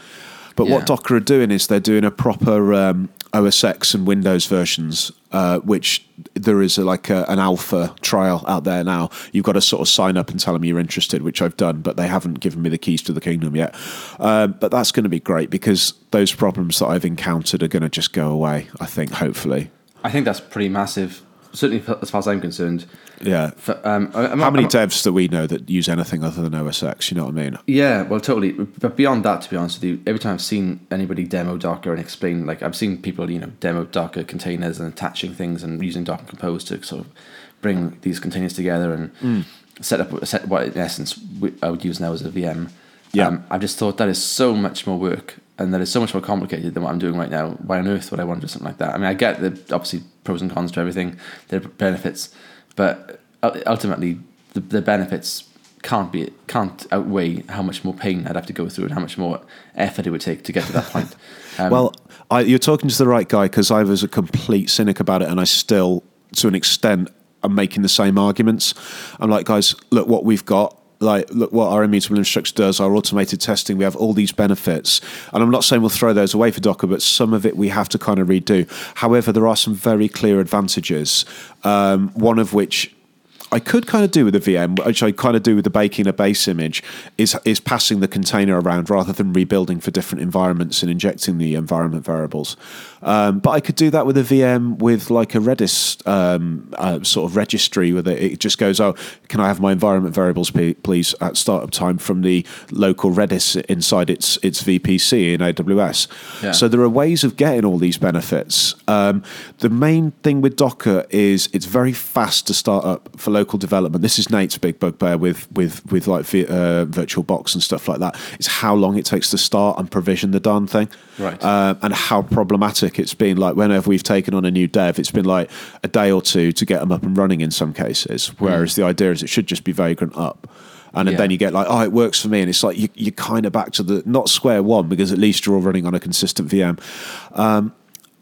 But Yeah. what Docker are doing is they're doing a proper um, OS X and Windows versions, uh, which there is a, like a, an alpha trial out there now. You've got to sort of sign up and tell them you're interested, which I've done, but they haven't given me the keys to the kingdom yet. Um, but that's going to be great because those problems that I've encountered are going to just go away. I think, hopefully. I think that's pretty massive. Certainly, as far as I'm concerned. Yeah. For, um, I- I'm How many I'm devs that we know that use anything other than OS X? You know what I mean? Yeah, well, totally. But beyond that, to be honest with you, every time I've seen anybody demo Docker and explain, like I've seen people, you know, demo Docker containers and attaching things and using Docker Compose to sort of bring these containers together and set up set what in essence we- I would use now as a VM. Yeah. Um, I've just thought that is so much more work and that is so much more complicated than what I'm doing right now. Why on earth would I want to do something like that? I mean, I get the obviously pros and cons to everything, there are benefits, but ultimately the, the benefits can't be can't outweigh how much more pain I'd have to go through and how much more effort it would take to get to that point. Um, Well, I, you're talking to the right guy because I was a complete cynic about it, and I still, to an extent, am making the same arguments. I'm like, guys, look what we've got. Like, look what our immutable infrastructure does. Our automated testing. We have all these benefits, and I'm not saying we'll throw those away for Docker, but some of it we have to kind of redo. However, there are some very clear advantages. Um, one of which I could kind of do with a VM, which I kind of do with the baking a base image, is is passing the container around rather than rebuilding for different environments and injecting the environment variables. Um, but I could do that with a VM with like a Redis um, uh, sort of registry where it just goes, oh, can I have my environment variables please at startup time from the local Redis inside its its VPC in AWS. Yeah. So there are ways of getting all these benefits. Um, the main thing with Docker is it's very fast to start up for local development. This is Nate's big bugbear with with with like uh, VirtualBox and stuff like that. It's how long it takes to start and provision the darn thing, right? Uh, and how problematic it's been. Like whenever we've taken on a new dev, it's been like a day or two to get them up and running in some cases. Whereas mm. the idea is it should just be vagrant up. And yeah. then you get like, oh, it works for me, and it's like you, you're kind of back to the not square one because at least you're all running on a consistent VM. Um,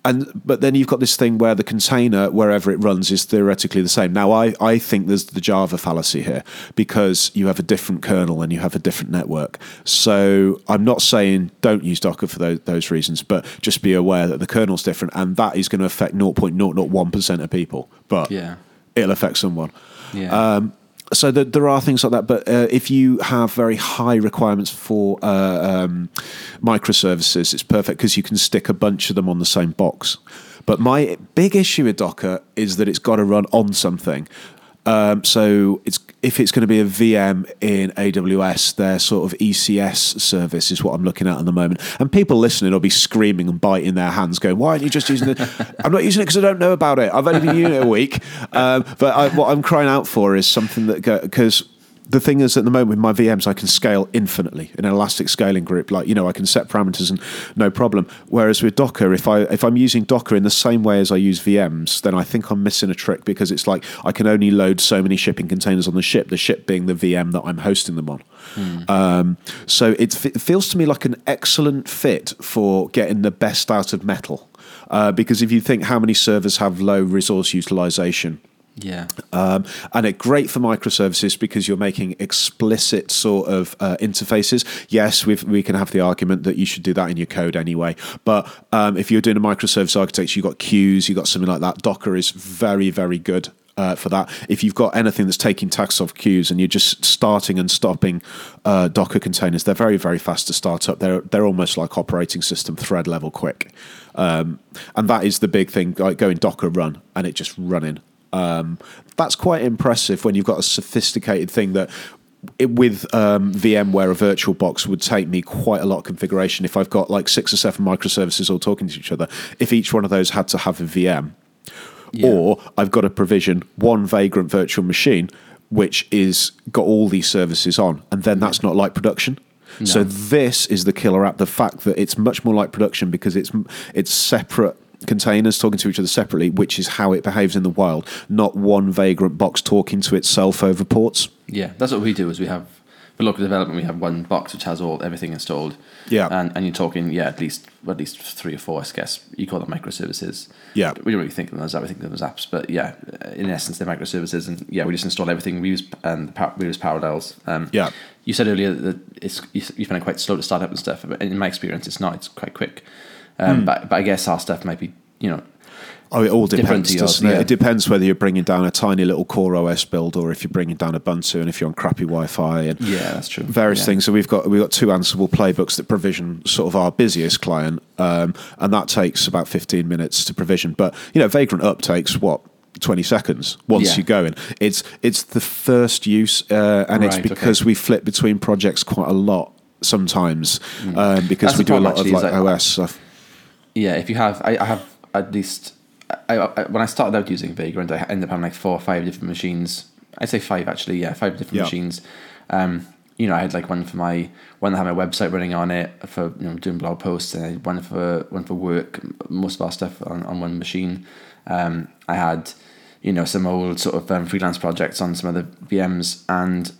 and but then you've got this thing where the container wherever it runs is theoretically the same. Now i, I think there's the java fallacy here because you have a different kernel and you have a different network. So i'm not saying don't use docker for those, those reasons but just be aware that the kernel's different and that is going to affect 0.001% of people but yeah. it'll affect someone. Yeah. Um, so the, there are things like that, but uh, if you have very high requirements for uh, um, microservices, it's perfect because you can stick a bunch of them on the same box. But my big issue with Docker is that it's got to run on something. Um, so it's if it's going to be a VM in AWS, their sort of ECS service is what I'm looking at at the moment. And people listening will be screaming and biting their hands, going, "Why aren't you just using it?" I'm not using it because I don't know about it. I've only been using it a week. Um, but I, what I'm crying out for is something that because the thing is, at the moment with my VMs, I can scale infinitely in an elastic scaling group. Like you know, I can set parameters and no problem. Whereas with Docker, if I if I'm using Docker in the same way as I use VMs, then I think I'm missing a trick because it's like I can only load so many shipping containers on the ship. The ship being the VM that I'm hosting them on. Hmm. Um, so it, it feels to me like an excellent fit for getting the best out of metal. Uh, because if you think how many servers have low resource utilization yeah. Um, and it's great for microservices because you're making explicit sort of uh, interfaces. Yes, we we can have the argument that you should do that in your code anyway. But um, if you're doing a microservice architecture, you've got queues, you've got something like that. Docker is very, very good uh, for that. If you've got anything that's taking tasks off queues and you're just starting and stopping uh, Docker containers, they're very very fast to start up. They're they're almost like operating system thread level quick, um, and that is the big thing. Like going Docker run and it just running. Um, that's quite impressive when you've got a sophisticated thing that it, with um, VMware, a VirtualBox would take me quite a lot of configuration. If I've got like six or seven microservices all talking to each other, if each one of those had to have a VM, yeah. or I've got to provision one vagrant virtual machine, which is got all these services on, and then that's not like production. No. So this is the killer app. The fact that it's much more like production because it's it's separate containers talking to each other separately, which is how it behaves in the wild, not one vagrant box talking to itself over ports. Yeah, that's what we do. Is we have for local development, we have one box which has all everything installed. Yeah, and and you're talking yeah at least at least three or four. I guess you call them microservices. Yeah, we don't really think of them as that. We think of them as apps, but yeah, in essence they're microservices, and yeah, we just install everything. We use and we use parallels. Um, yeah, you said earlier that it's you find it quite slow to start up and stuff, but in my experience, it's not. It's quite quick. Um, mm. But but I guess our stuff might be you know. Oh, it all depends, doesn't it? Yeah. It depends whether you're bringing down a tiny little Core OS build or if you're bringing down Ubuntu and if you're on crappy Wi-Fi and yeah, that's true. Various yeah. things. So we've got we've got two Ansible playbooks that provision sort of our busiest client, um, and that takes about 15 minutes to provision. But you know, Vagrant Up takes what 20 seconds once yeah. you go in. It's it's the first use, uh, and right, it's because okay. we flip between projects quite a lot sometimes mm. um, because That's we do a lot of like, like OS stuff. Yeah, if you have, I, I have at least I, I, when I started out using Vagrant, I ended up having like four or five different machines. I'd say five actually, yeah, five different machines. Um, you know, I had like one for my one that had my website running on it for you know doing blog posts, and one for one for work. Most of our stuff on, on one machine. Um, I had you know some old sort of um, freelance projects on some other VMs, and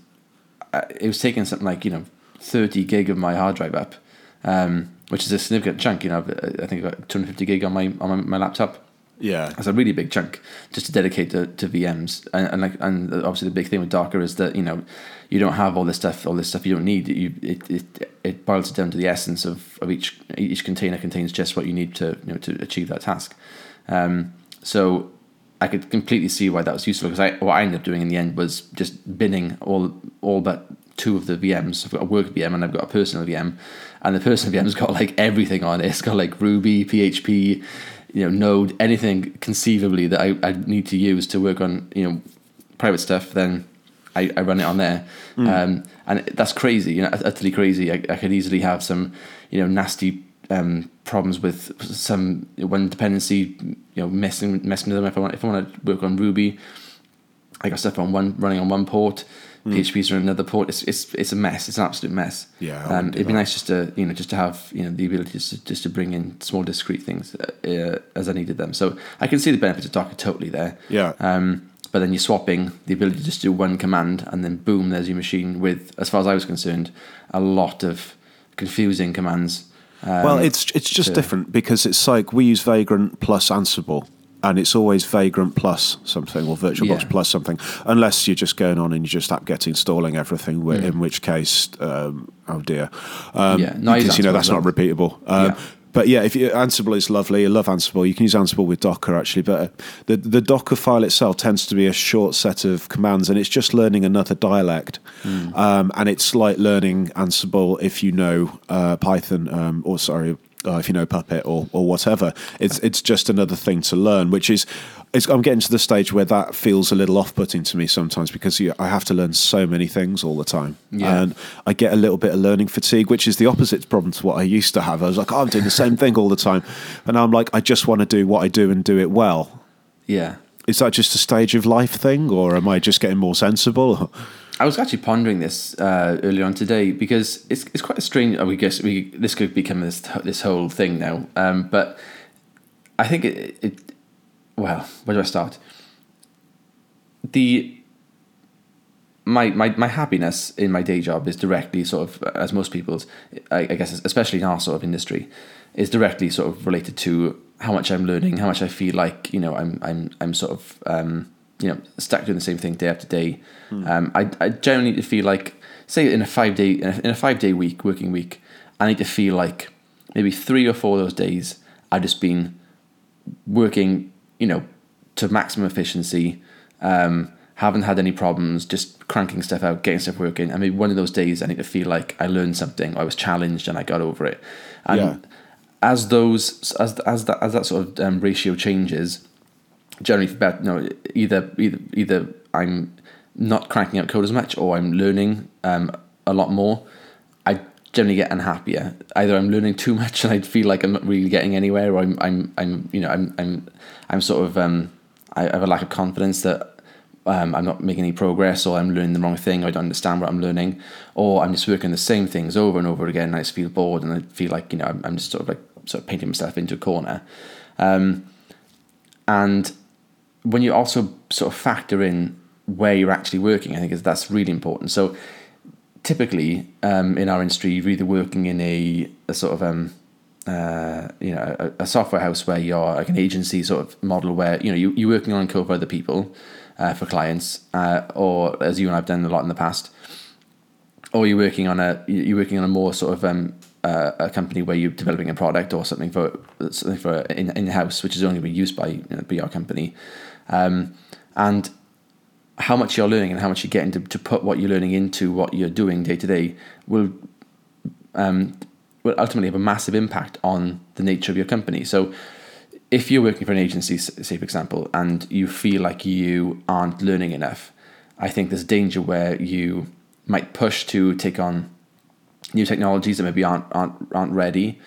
uh, it was taking something like you know thirty gig of my hard drive up. Um, which is a significant chunk. You know, I think about 250 gig on my on my, my laptop. Yeah, that's a really big chunk just to dedicate to, to VMs. And, and like and obviously the big thing with Docker is that you know you don't have all this stuff, all this stuff you don't need. You it it, it boils it down to the essence of, of each each container contains just what you need to you know to achieve that task. Um, so I I could completely see why that was useful because I, what I ended up doing in the end was just binning all all but two of the VMs. I've got a work VM and I've got a personal VM, and the personal VM's got like everything on it. It's got like Ruby, PHP, you know, Node, anything conceivably that I, I need to use to work on you know private stuff. Then I, I run it on there, mm. um, and that's crazy. You know, utterly crazy. I, I could easily have some you know nasty um, problems with some one dependency, you know, messing messing with them. If I want if I want to work on Ruby, I got stuff on one running on one port. Mm. PHP's on another port. It's it's it's a mess. It's an absolute mess. Yeah, um, it'd be nice just to you know just to have you know the ability just to, just to bring in small discrete things uh, as I needed them. So I can see the benefits of Docker totally there. Yeah. Um, but then you're swapping the ability to just do one command and then boom, there's your machine with, as far as I was concerned, a lot of confusing commands um, well, it's it's just to, different because it's like we use Vagrant plus Ansible, and it's always Vagrant plus something or VirtualBox yeah. plus something, unless you're just going on and you're just apt-get installing everything. Mm. In which case, um, oh dear, um, yeah, no, because you know that's not repeatable. Um, yeah but yeah, if you, Ansible is lovely. I love Ansible. You can use Ansible with Docker actually, but uh, the the Docker file itself tends to be a short set of commands, and it's just learning another dialect. Mm. Um, and it's like learning Ansible if you know uh, Python, um, or sorry, uh, if you know Puppet or, or whatever. It's it's just another thing to learn, which is I'm getting to the stage where that feels a little off-putting to me sometimes because you, I have to learn so many things all the time, yeah. and I get a little bit of learning fatigue, which is the opposite problem to what I used to have. I was like, oh, I'm doing the same thing all the time, and I'm like, I just want to do what I do and do it well. Yeah, is that just a stage of life thing, or am I just getting more sensible? I was actually pondering this uh, earlier on today because it's it's quite a strange. We guess we this could become this this whole thing now, um, but I think it, it well, where do I start? The my, my my happiness in my day job is directly sort of as most people's I, I guess especially in our sort of industry is directly sort of related to how much I'm learning, how much I feel like you know I'm I'm I'm sort of um, you know stuck doing the same thing day after day. Mm. Um, I I generally feel like say in a five day in a, in a five day week working week, I need to feel like maybe three or four of those days I've just been working you know, to maximum efficiency, um, haven't had any problems, just cranking stuff out, getting stuff working. I mean, one of those days I need to feel like I learned something, I was challenged, and I got over it. And yeah. as those, as as that as that sort of um, ratio changes, generally better, you know, either either either I'm not cranking out code as much, or I'm learning um, a lot more. I generally get unhappier. Either I'm learning too much and I feel like I'm not really getting anywhere, or I'm I'm I'm you know I'm I'm I'm sort of um, I have a lack of confidence that um, I'm not making any progress, or I'm learning the wrong thing, or I don't understand what I'm learning, or I'm just working the same things over and over again, and I just feel bored, and I feel like you know I'm, I'm just sort of like sort of painting myself into a corner, um, and when you also sort of factor in where you're actually working, I think that's really important. So typically um, in our industry, you're either working in a, a sort of um, uh, you know a, a, software house where you're like an agency sort of model where you know you, you're working on code for other people uh, for clients, uh, or as you and I've done a lot in the past, or you're working on a you're working on a more sort of um, uh, a company where you're developing a product or something for something for in in house, which is only being used by you know, by your company, um, and how much you're learning and how much you're getting to, to put what you're learning into what you're doing day to day will um, will ultimately have a massive impact on the nature of your company. So if you're working for an agency, say for example, and you feel like you aren't learning enough, I think there's danger where you might push to take on new technologies that maybe aren't aren't, aren't ready.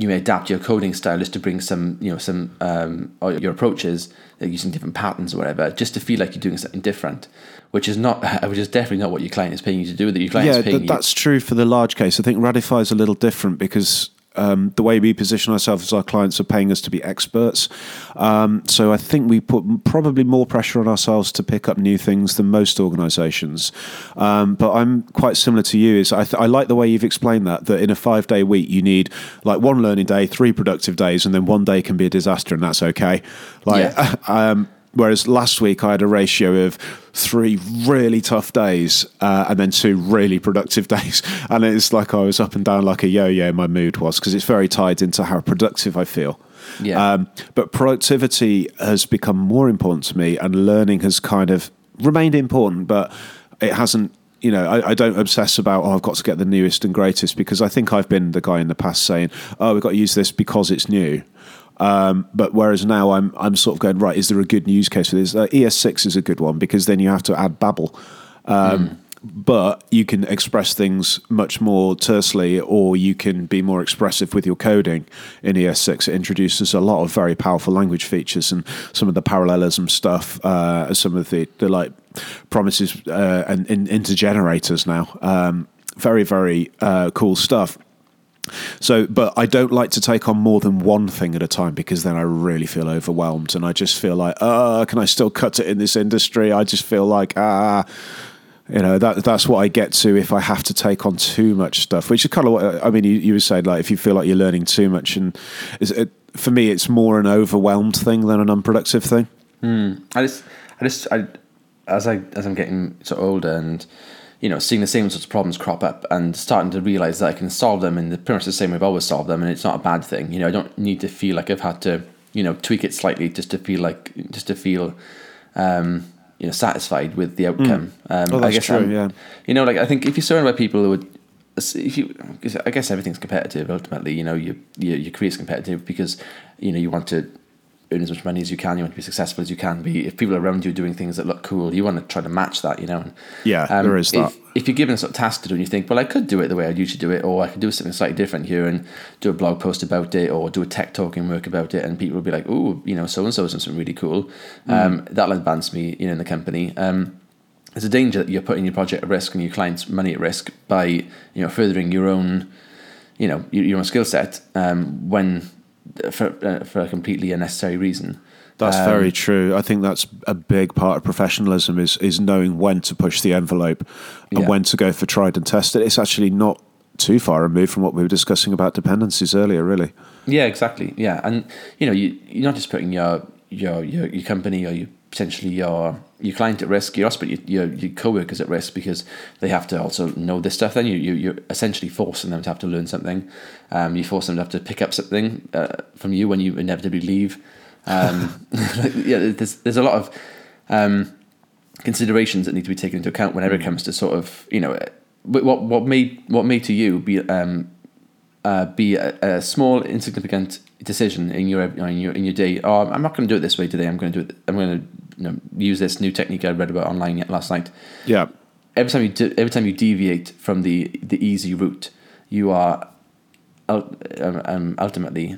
You may adapt your coding style just to bring some, you know, some um, or your approaches like using different patterns or whatever, just to feel like you're doing something different, which is not, which is definitely not what your client is paying you to do. That your client yeah, is paying th- that's true for the large case. I think Radify is a little different because um, the way we position ourselves as our clients are paying us to be experts. Um, so I think we put probably more pressure on ourselves to pick up new things than most organisations. Um, but I'm quite similar to you. Is I, th- I like the way you've explained that that in a five day week you need like one learning day, three productive days, and then one day can be a disaster, and that's okay. Like. Yeah. Whereas last week I had a ratio of three really tough days uh, and then two really productive days. And it's like I was up and down like a yo yo, my mood was, because it's very tied into how productive I feel. Yeah. Um, but productivity has become more important to me, and learning has kind of remained important, but it hasn't. You know, I, I don't obsess about oh, I've got to get the newest and greatest because I think I've been the guy in the past saying, oh, we've got to use this because it's new. Um, but whereas now I'm I'm sort of going right. Is there a good use case for this? Uh, ES6 is a good one because then you have to add Babel. Um, But you can express things much more tersely, or you can be more expressive with your coding. In ES6, it introduces a lot of very powerful language features and some of the parallelism stuff, uh, some of the, the like promises uh, and, and intergenerators now. Um, very very uh, cool stuff. So, but I don't like to take on more than one thing at a time because then I really feel overwhelmed and I just feel like, uh, can I still cut it in this industry? I just feel like, ah, you know, that that's what I get to if I have to take on too much stuff, which is kind of what I mean. You, you were saying like if you feel like you're learning too much, and is it, for me, it's more an overwhelmed thing than an unproductive thing. I just, I just, I, as I as I'm getting sort of older and you know seeing the same sorts of problems crop up and starting to realize that I can solve them in the pretty much the same way I've always solved them, and it's not a bad thing. You know, I don't need to feel like I've had to you know tweak it slightly just to feel like just to feel. Um, you know, satisfied with the outcome. Um, Oh, I that's guess true, I'm- yeah. You know, like I think if you're surrounded by people who would, if you, I guess everything's competitive. Ultimately, you know, you, you your career's competitive because you know you want to earn as much money as you can. You want to be successful as you can be. If people around you are doing things that look cool, you want to try to match that. You know. And, Yeah, there is that. If, if you're given a sort of task to do and you think, well, I could do it the way I usually do it, or I could do something slightly different here and do a blog post about it, or do a tech talking work about it, and people will be like, oh, you know, so and so is doing something really cool. Mm. Um, that'll advance me, you know, in the company. Um, there's a danger that you're putting your project at risk and your client's money at risk by you know furthering your own you know your, your own skill set um, when for uh, for a completely unnecessary reason. That's Um, very true. I think that's a big part of professionalism is is knowing when to push the envelope and Yeah. when to go for tried and tested. It's actually not too far removed from what we were discussing about dependencies earlier, really. Yeah, exactly. Yeah, and you know you you're not just putting your your your, your company or you potentially your your client at risk. Also putting your, your your coworkers at risk because they have to also know this stuff. Then you you you're essentially forcing them to have to learn something. Um, you force them to have to pick up something uh, from you when you inevitably leave. Um, like, yeah, there's there's a lot of um, considerations that need to be taken into account whenever it comes to sort of you know what what may what may to you be um, uh, be a, a small insignificant decision in your in your in your day. Oh, I'm not going to do it this way today. I'm going to do it. I'm going to you know, use this new technique I read about online last night. Yeah. Every time you de- every time you deviate from the the easy route, you are um, um, ultimately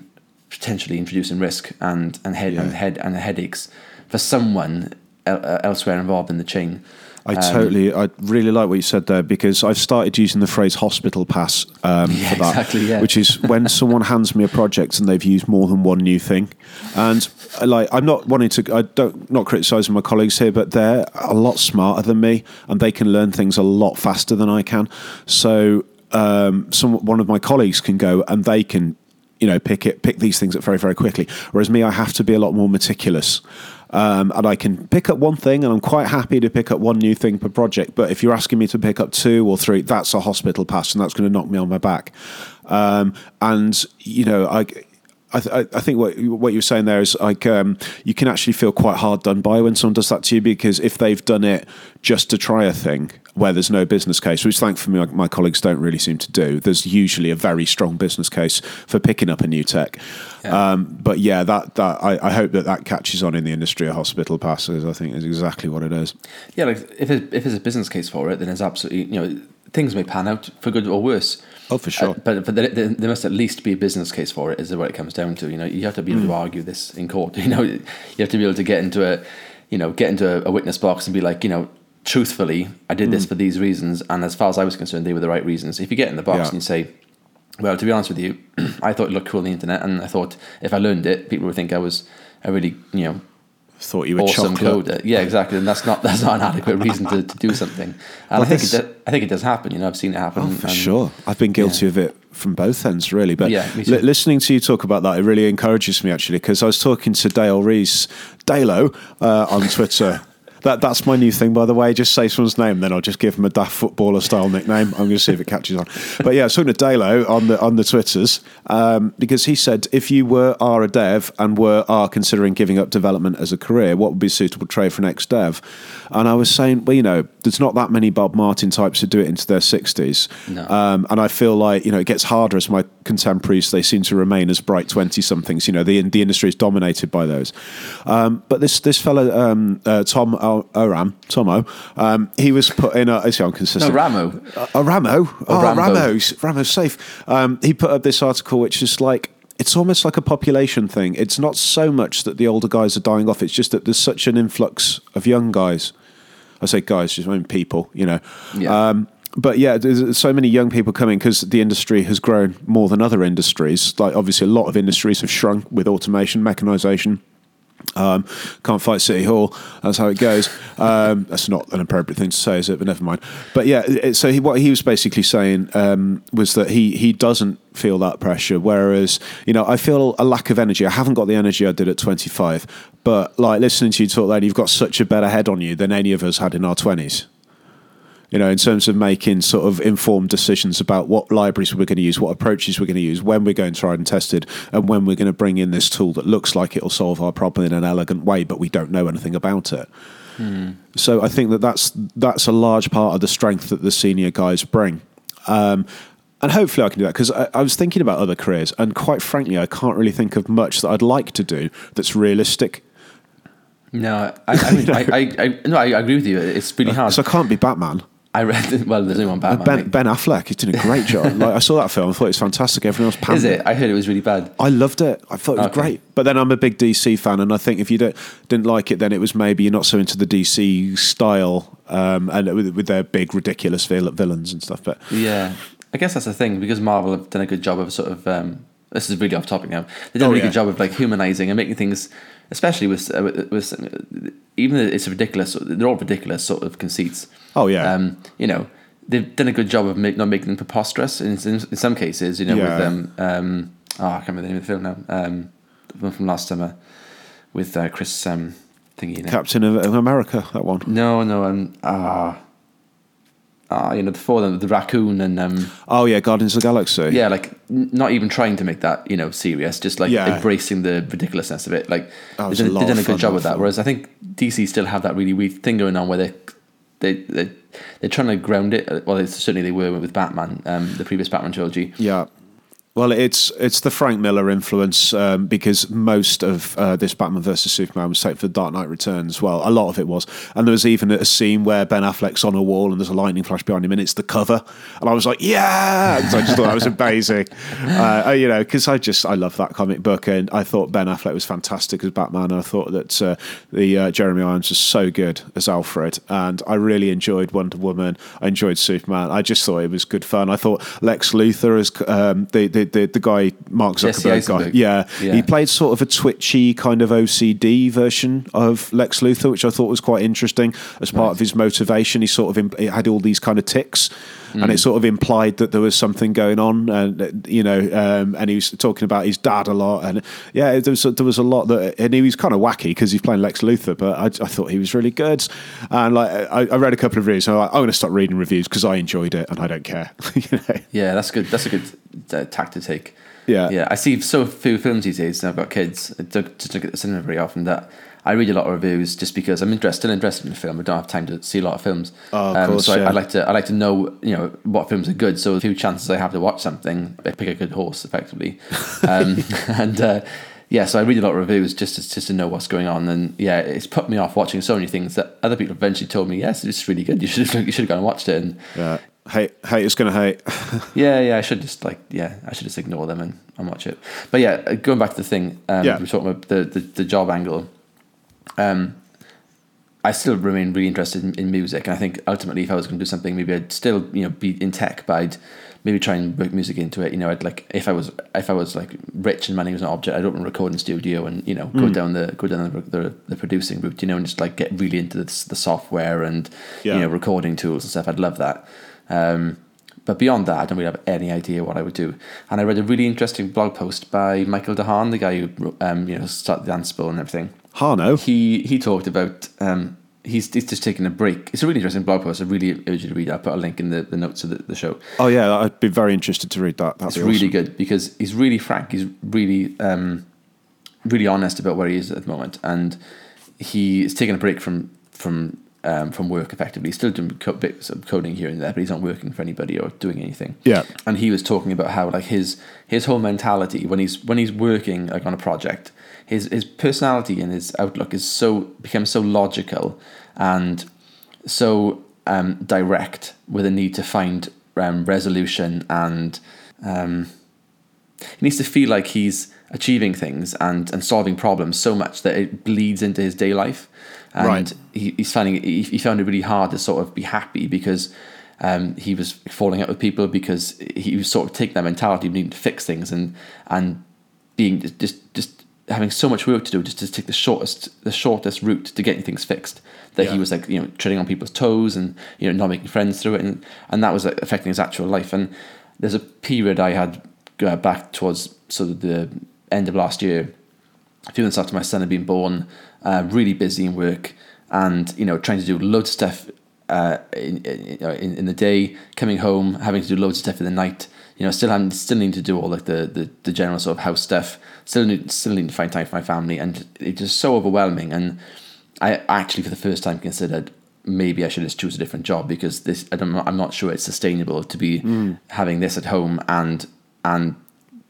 potentially introducing risk and and head and head and headaches for someone el- uh, elsewhere involved in the chain. I Um, totally, I really like what you said there because I've started using the phrase hospital pass um, Yeah, for that, exactly, yeah. which is when someone hands me a project and they've used more than one new thing. And uh, like, I'm not wanting to, I don't, not criticizing my colleagues here, but they're a lot smarter than me and they can learn things a lot faster than I can. So, um, some, one of my colleagues can go and they can you know pick it pick these things up very very quickly whereas me i have to be a lot more meticulous um, and i can pick up one thing and i'm quite happy to pick up one new thing per project but if you're asking me to pick up two or three that's a hospital pass and that's going to knock me on my back. Um, and you know i I, th- I think what what you're saying there is like um, you can actually feel quite hard done by when someone does that to you because if they've done it just to try a thing where there's no business case, which thankfully my, my colleagues don't really seem to do, there's usually a very strong business case for picking up a new tech. Yeah. Um, but yeah, that that I, I hope that that catches on in the industry of hospital passes. I think is exactly what it is. Yeah, like if it, if there's a business case for it, then there's absolutely you know things may pan out for good or worse. Oh, for sure. Uh, but but there, there, must at least be a business case for it. Is what it comes down to. You know, you have to be able to argue this in court. You know, you have to be able to get into a you know get into a, witness box and be like you know truthfully, I did this for these reasons, and as far as I was concerned, they were the right reasons. If you get in the box Yeah. and you say. Well, to be honest with you, I thought it looked cool on the internet, and I thought if I learned it, people would think I was a really, you know, Thought you were awesome chocolate. coder. Yeah, exactly. And that's not that's not an adequate reason to, to do something. And I think it do, I think it does happen. You know, I've seen it happen. Oh, for and- sure. I've been guilty yeah. of it from both ends, really. But Yeah, li- listening to you talk about that, it really encourages me, actually, because I was talking to Dale Reese, Dalo, uh, on Twitter. That that's my new thing, by the way. Just say someone's name, then I'll just give them a daft footballer style nickname. I'm going to see if it catches on. But yeah, I was talking to Dalo on the on the twitters um, because he said if you were are a dev and were are considering giving up development as a career, what would be a suitable trade for next dev? And I was saying, well, you know, there's not that many Bob Martin types who do it into their 60s, No. um, and I feel like you know it gets harder as my contemporaries they seem to remain as bright 20 somethings. You know, the the industry is dominated by those. Um, but this this fella um, uh, Tom O- Oram Tomo, um, he was put in a. Is he No, inconsistent? Ramo. Uh, uh, Ramo. Oh, Rambo. Ramo's Ramo's safe. Um, he put up this article, which is like it's almost like a population thing. It's not so much that the older guys are dying off; it's just that there's such an influx of young guys. I say guys, just I mean people. You know. Yeah. Um, but yeah, there's so many young people coming because the industry has grown more than other industries. Like obviously, a lot of industries have shrunk with automation, mechanization. Um, can't fight City Hall. That's how it goes. Um, that's not an appropriate thing to say, is it? But never mind. But yeah, it, so he, what he was basically saying um, was that he he doesn't feel that pressure. Whereas you know, I feel a lack of energy. I haven't got the energy I did at 25. But like listening to you talk, then you've got such a better head on you than any of us had in our 20s you know, in terms of making sort of informed decisions about what libraries we're going to use, what approaches we're going to use, when we're going to try and test it, and when we're going to bring in this tool that looks like it'll solve our problem in an elegant way, but we don't know anything about it. So I think that that's that's a large part of the strength that the senior guys bring. Um, and hopefully I can do that because I, I was thinking about other careers, and quite frankly, I can't really think of much that I'd like to do that's realistic. No, I, I mean, I, I, I, no, I agree with you. It's really hard. So I can't be Batman. I read. Well, there's only one Batman. Ben, ben Affleck, he's doing a great job. Like I saw that film, I thought it was fantastic. Everyone else panned Is it? I heard it was really bad. I loved it. I thought it was Okay. great. But then I'm a big DC fan, and I think if you don't, didn't like it, then it was maybe you're not so into the DC style um, and with, with their big ridiculous vil- villains and stuff. But Yeah, I guess that's the thing because Marvel have done a good job of sort of. Um, this is really off topic now. They've done Oh, a really yeah. good job of like humanizing and making things, especially with uh, with, with even though it's a ridiculous. They're all ridiculous sort of conceits. Oh, yeah. Um, you know, they've done a good job of make, not making them preposterous in, in, in some cases. You know, Yeah. with um, um, oh, I can't remember the name of the film now. Um, the one from last summer with uh, Chris um, thingy. Captain of of America, that one. No, no, um, ah, ah, you know, the four of them, the raccoon and um, Oh yeah, Guardians of the Galaxy. yeah, like n- not even trying to make that you know serious, just like Yeah. embracing the ridiculousness of it. Like done, they've done a good job with that. Whereas I think DC still have that really weird thing going on where they they they they're trying to ground it. Well, it's, certainly they were with Batman, um, the previous Batman trilogy. Yeah. Well, it's it's the Frank Miller influence um, because most of uh, this Batman versus Superman was taken for Dark Knight Returns. Well, a lot of it was, and there was even a scene where Ben Affleck's on a wall and there's a lightning flash behind him, and it's the cover, and I was like, yeah! 'Cause I just thought that was amazing, uh, you know, because I just I love that comic book, and I thought Ben Affleck was fantastic as Batman, and I thought that uh, the uh, Jeremy Irons was so good as Alfred, and I really enjoyed Wonder Woman. I enjoyed Superman. I just thought it was good fun. I thought Lex Luthor as um, the, the the the guy Mark Zuckerberg guy. Yeah, Yeah. he played sort of a twitchy kind of OCD version of Lex Luthor, which I thought was quite interesting as part of his motivation. He sort of imp- had all these kind of ticks, and Mm. it sort of implied that there was something going on, and you know, um, and he was talking about his dad a lot, and yeah, there was there was a lot that, and he was kind of wacky because he's playing Lex Luthor, but I, I thought he was really good, and like I, I read a couple of reviews, and I'm, like, I'm going to stop reading reviews because I enjoyed it and I don't care. you know? Yeah, that's good. That's a good uh, tack to take. Yeah. yeah. I see so few films these days, and I've got kids. I don't just don't get the cinema very often. That I read a lot of reviews just because I'm interested, still interested in the film. I don't have time to see a lot of films. Oh, of course, so I, yeah. I like to I like to know you know what films are good. So a few chances I have to watch something, I pick a good horse effectively, um, and. Uh, yeah, so I read a lot of reviews just to, just to know what's going on, and yeah, it's put me off watching so many things that other people eventually told me, yes, it's really good. You should you should have gone and watched it, and Yeah, hate hate is going to hate. yeah, yeah, I should just like yeah, I should just ignore them and, and watch it. But yeah, uh, going back to the thing, um, Yeah. we were talking about the, the, the job angle. Um, I still remain really interested in, in music, and I think ultimately, if I was going to do something, maybe I'd still you know be in tech, but I'd maybe try and work music into it. You know, I'd like if I was if I was like rich and money was an object, I'd open a recording studio and you know go down the go down the, the, the producing route. You know, and just like get really into the, the software and Yeah. you know recording tools and stuff. I'd love that. Um, but beyond that, I don't really have any idea what I would do. And I read a really interesting blog post by Michael DeHaan, the guy who um, you know started Ansible and everything. Hano. He he talked about um, he's, he's just taking a break. It's a really interesting blog post. I really urge you to read. I'll put a link in the, the notes of the, the show. Oh yeah, I'd be very interested to read that. That's It's really good because he's really frank. He's really, um, really honest about where he is at the moment, and he's taking a break from from um, from work. Effectively, he's still doing co- bits of coding here and there, but he's not working for anybody or doing anything. Yeah. And he was talking about how like his his whole mentality when he's when he's working like on a project, his his personality and his outlook is so becomes so logical and so um, direct with a need to find um, resolution and um, he needs to feel like he's achieving things and, and solving problems so much that it bleeds into his day life. And Right. he, he's finding it, he, he found it really hard to sort of be happy because um, he was falling out with people because he was sort of taking that mentality of needing to fix things and and being just just having so much work to do just to take the shortest the shortest route to getting things fixed that Yeah. he was like you know treading on people's toes and you know not making friends through it and and that was like, affecting his actual life and there's a period I had uh, back towards sort of the end of last year a few months after my son had been born, uh, really busy in work and you know trying to do loads of stuff uh, in, in, in the day, coming home, having to do loads of stuff in the night. You know, still having, still needing to do all like the, the, the general sort of house stuff. Still need, still need to find time for my family, and it's just so overwhelming. And I actually, for the first time, considered maybe I should just choose a different job because this I don't, I'm not sure it's sustainable to be having this at home and and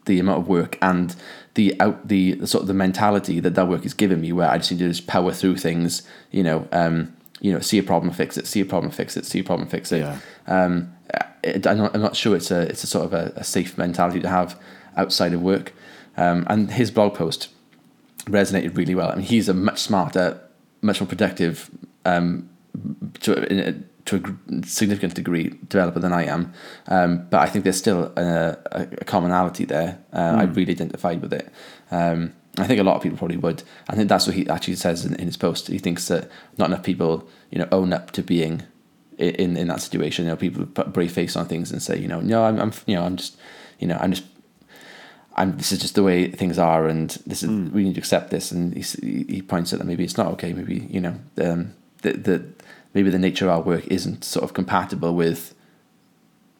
the amount of work and the out the, the sort of the mentality that that work is giving me where I just need to just power through things you know um you know see a problem fix it see a problem fix it see a problem fix it. Yeah. um it, I'm, not, I'm not sure it's a it's a sort of a, a safe mentality to have outside of work. Um and his blog post resonated really well. I mean he's a much smarter much more productive um to in a, to a significant degree developer than I am, um, but I think there's still a, a, commonality there. Uh, I really identified with it. Um, I think a lot of people probably would. I think that's what he actually says in, in his post. He thinks that not enough people, you know, own up to being in in that situation. You know, people put a brave face on things and say, you know, no, I'm, I'm you know, I'm just, you know, I'm just I'm, this is just the way things are, and this is we need to accept this. And he he points out that maybe it's not okay. Maybe you know um, that that maybe the nature of our work isn't sort of compatible with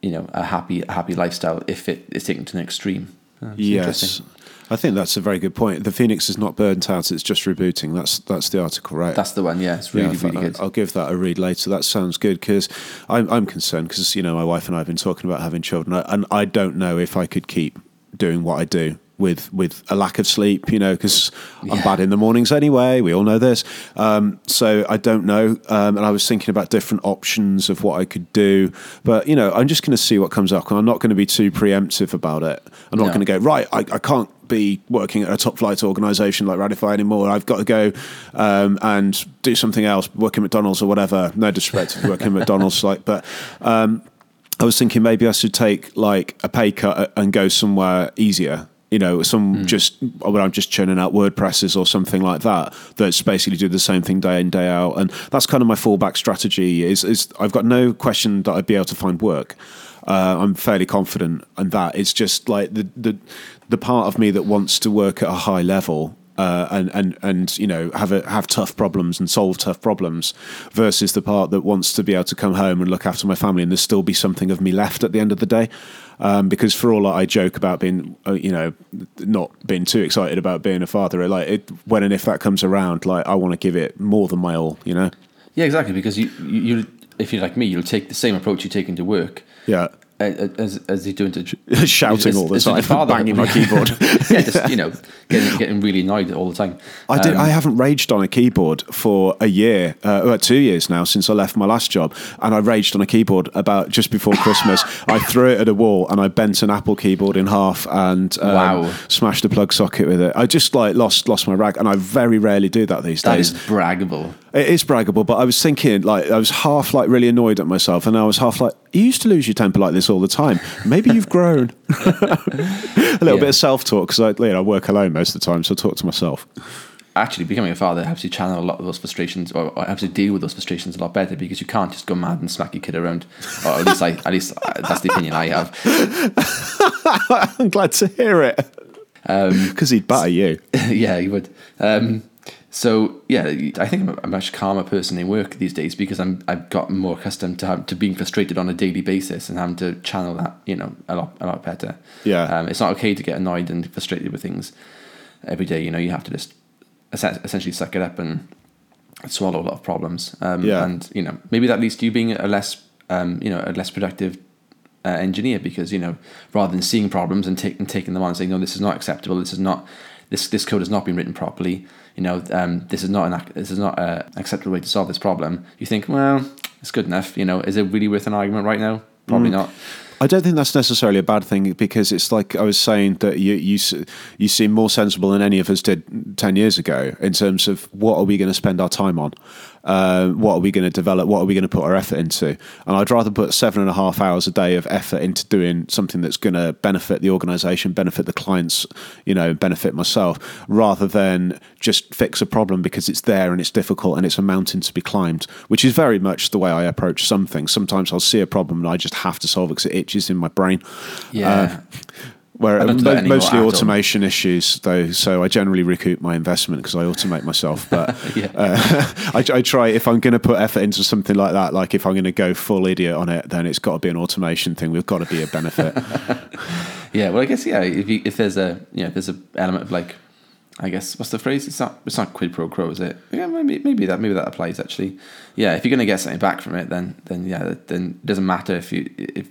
you know a happy a happy lifestyle if it is taken to an extreme. Uh, it's Yes. I think that's a very good point. The Phoenix is not burnt out; it's just rebooting. That's that's the article, right? that's the one. Yeah, it's really Yeah, really good. I'll give that a read later. That sounds good because I'm, I'm concerned because you know my wife and I have been talking about having children, and I don't know if I could keep doing what I do with with a lack of sleep. You know, because I'm bad in the mornings anyway. We all know this. Um, so I don't know, um, and I was thinking about different options of what I could do. But you know, I'm just going to see what comes up, and I'm not going to be too preemptive about it. I'm not No. going to go right. I, I can't be working at a top flight organisation like Radify anymore. I've got to go um, and do something else, work at McDonald's or whatever. No disrespect to working at McDonald's, like, but um, I was thinking maybe I should take like a pay cut and go somewhere easier. You know, some just when I'm just churning out WordPresses or something like that. That's basically do the same thing day in day out, and that's kind of my fallback strategy. Is is I've got no question that I'd be able to find work. Uh, I'm fairly confident in that. It's just like the the the part of me that wants to work at a high level uh, and and and you know have a, have tough problems and solve tough problems versus the part that wants to be able to come home and look after my family and there still be something of me left at the end of the day. Um, because for all that I joke about being, uh, you know, not being too excited about being a father, like it, when and if that comes around, like I want to give it more than my all, you know. Yeah, exactly. Because you you if you're like me, you'll take the same approach you take into work Yeah, as as you do into shouting as- all the time, father. banging my keyboard. yeah, just you know, getting getting really annoyed all the time. I did. Um, I haven't raged on a keyboard for a year, uh, well, two years now since I left my last job, and I raged on a keyboard about just before Christmas. I threw it at a wall and I bent an Apple keyboard in half and um, Wow. smashed a plug socket with it. I just like lost lost my rag, and I very rarely do that these That days. is braggable. It is braggable, but I was thinking, like, I was half like really annoyed at myself, and I was half like, you used to lose your temper like this all the time. Maybe you've grown. a little Yeah. bit of self talk because I, you know, I work alone most of the time, so I talk to myself. Actually, becoming a father helps you channel a lot of those frustrations, or, or helps you deal with those frustrations a lot better because you can't just go mad and smack your kid around. Or at least, I, at least uh, that's the opinion I have. I'm glad to hear it Um, because he'd batter you. yeah, he would. Um, So yeah, I think I'm a much calmer person in work these days because I'm I've got more accustomed to have, to being frustrated on a daily basis and having to channel that you know a lot a lot better. Yeah. um, it's not okay to get annoyed and frustrated with things every day. You know, you have to just essentially suck it up and swallow a lot of problems. Um, Yeah. and you know maybe that leads to you being a less um, you know a less productive uh, engineer because you know rather than seeing problems and, take, and taking them on and saying no this is not acceptable this is not this this code has not been written properly. You know um, this is not an this is not a acceptable way to solve this problem. You think well it's good enough you know is it really worth an argument right now? Probably not. I don't think that's necessarily a bad thing because it's like I was saying that you you you seem more sensible than any of us did ten years ago in terms of what are we going to spend our time on, uh, what are we going to develop, what are we going to put our effort into, and I'd rather put seven and a half hours a day of effort into doing something that's going to benefit the organisation, benefit the clients, you know, benefit myself, rather than just fix a problem because it's there and it's difficult and it's a mountain to be climbed, which is very much the way I approach something. Sometimes I'll see a problem and I just have to solve it because it itches in my brain. yeah Where I don't do that mo- anymore mostly at all. automation issues, though, so I generally recoup my investment because I automate myself. But Yeah. uh, I, I try if I'm going to put effort into something like that, like if I'm going to go full idiot on it, then it's got to be an automation thing. We've got to be a benefit. Yeah, well, I guess yeah. If you, if there's a you know there's a element of like, I guess what's the phrase? It's not it's not quid pro quo, is it? Yeah, maybe maybe that maybe that applies actually. Yeah, if you're gonna get something back from it, then then yeah, then it doesn't matter if you if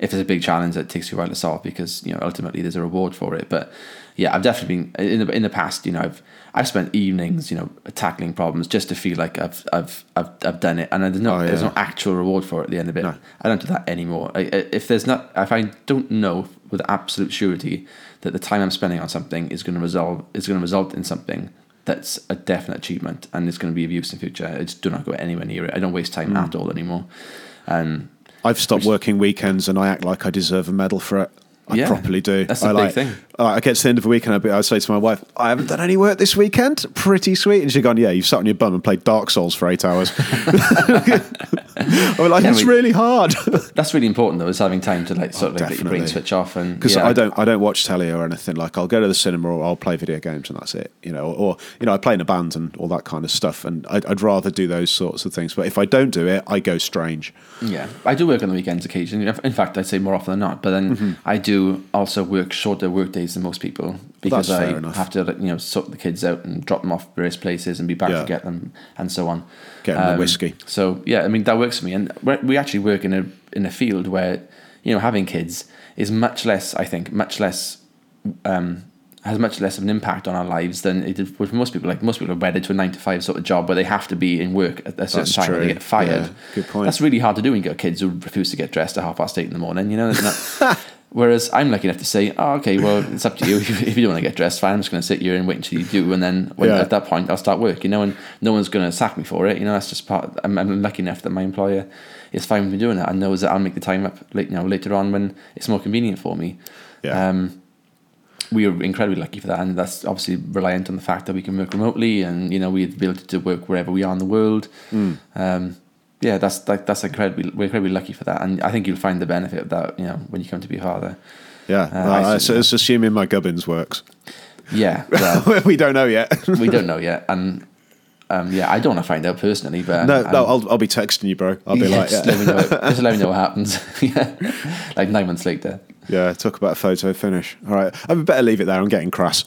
if there's a big challenge that takes you a while to solve because you know ultimately there's a reward for it. But yeah, I've definitely been in the in the past. You know, I've I've spent evenings you know tackling problems just to feel like I've I've I've, I've done it, and there's no Oh, there's no actual reward for it at the end of it. No. I don't do that anymore. I, if there's not, if I don't know with absolute surety that the time I'm spending on something is going to resolve is going to result in something that's a definite achievement and it's going to be of use in the future, I just do not go anywhere near it. I don't waste time Hmm. at all anymore. And I've stopped working weekends and I act like I deserve a medal for it. I Yeah, properly do. that's the I big like, thing. I get to the end of the week and I'd, be, I'd say to my wife, I haven't done any work this weekend. Pretty sweet. And she'd gone, Yeah, you've sat on your bum and played Dark Souls for eight hours. I'm like, Yeah, It's we- really hard. that's really important though, is having time to like sort of like let your brain Oh, switch off and because yeah, I don't I don't watch telly or anything. Like I'll go to the cinema or I'll play video games and that's it. You know, or you know I play in a band and all that kind of stuff. And I'd, I'd rather do those sorts of things. But if I don't do it, I go strange. Yeah, I do work on the weekends occasionally. In fact, I'd say more often than not. But then Mm-hmm. I do also work shorter work days than most people because that's I have to, you know, sort the kids out and drop them off various places and be back Yeah. to get them and so on. Get 'em the whiskey. So yeah, I mean that works for me, and we're, actually work in a in a field where you know having kids is much less, I think, much less. Um, has much less of an impact on our lives than it did for most people. Like most people are wedded to a nine to five sort of job where they have to be in work at a certain That's time or they get fired. Yeah, good point. That's really hard to do when you got kids who refuse to get dressed at half past eight in the morning. You know, Whereas I'm lucky enough to say, oh, okay, well, it's up to you. If you don't want to get dressed, fine. I'm just going to sit here and wait until you do, and then when, Yeah. at that point, I'll start work. You know, and no one's going to sack me for it. You know, that's just part. I'm, I'm lucky enough that my employer is fine with me doing that and knows that I'll make the time up, late, you know, later on when it's more convenient for me. Yeah. Um, we are incredibly lucky for that, and that's obviously reliant on the fact that we can work remotely, and you know we have the ability to work wherever we are in the world. Hmm. Um, yeah, that's like that's incredibly we're incredibly lucky for that, and I think you'll find the benefit of that. You know, when you come to be father. Yeah, Uh, Uh, I it's, assuming my gubbins works. Yeah, well, we don't know yet. we don't know yet, and um, yeah, I don't want to find out personally, but no, um, no, I'll, I'll be texting you, bro. I'll be yeah, like, just, yeah. let me know, just let me know what happens. yeah, like nine months later. yeah, talk about a photo finish. All right, I better leave it there. I'm getting crass.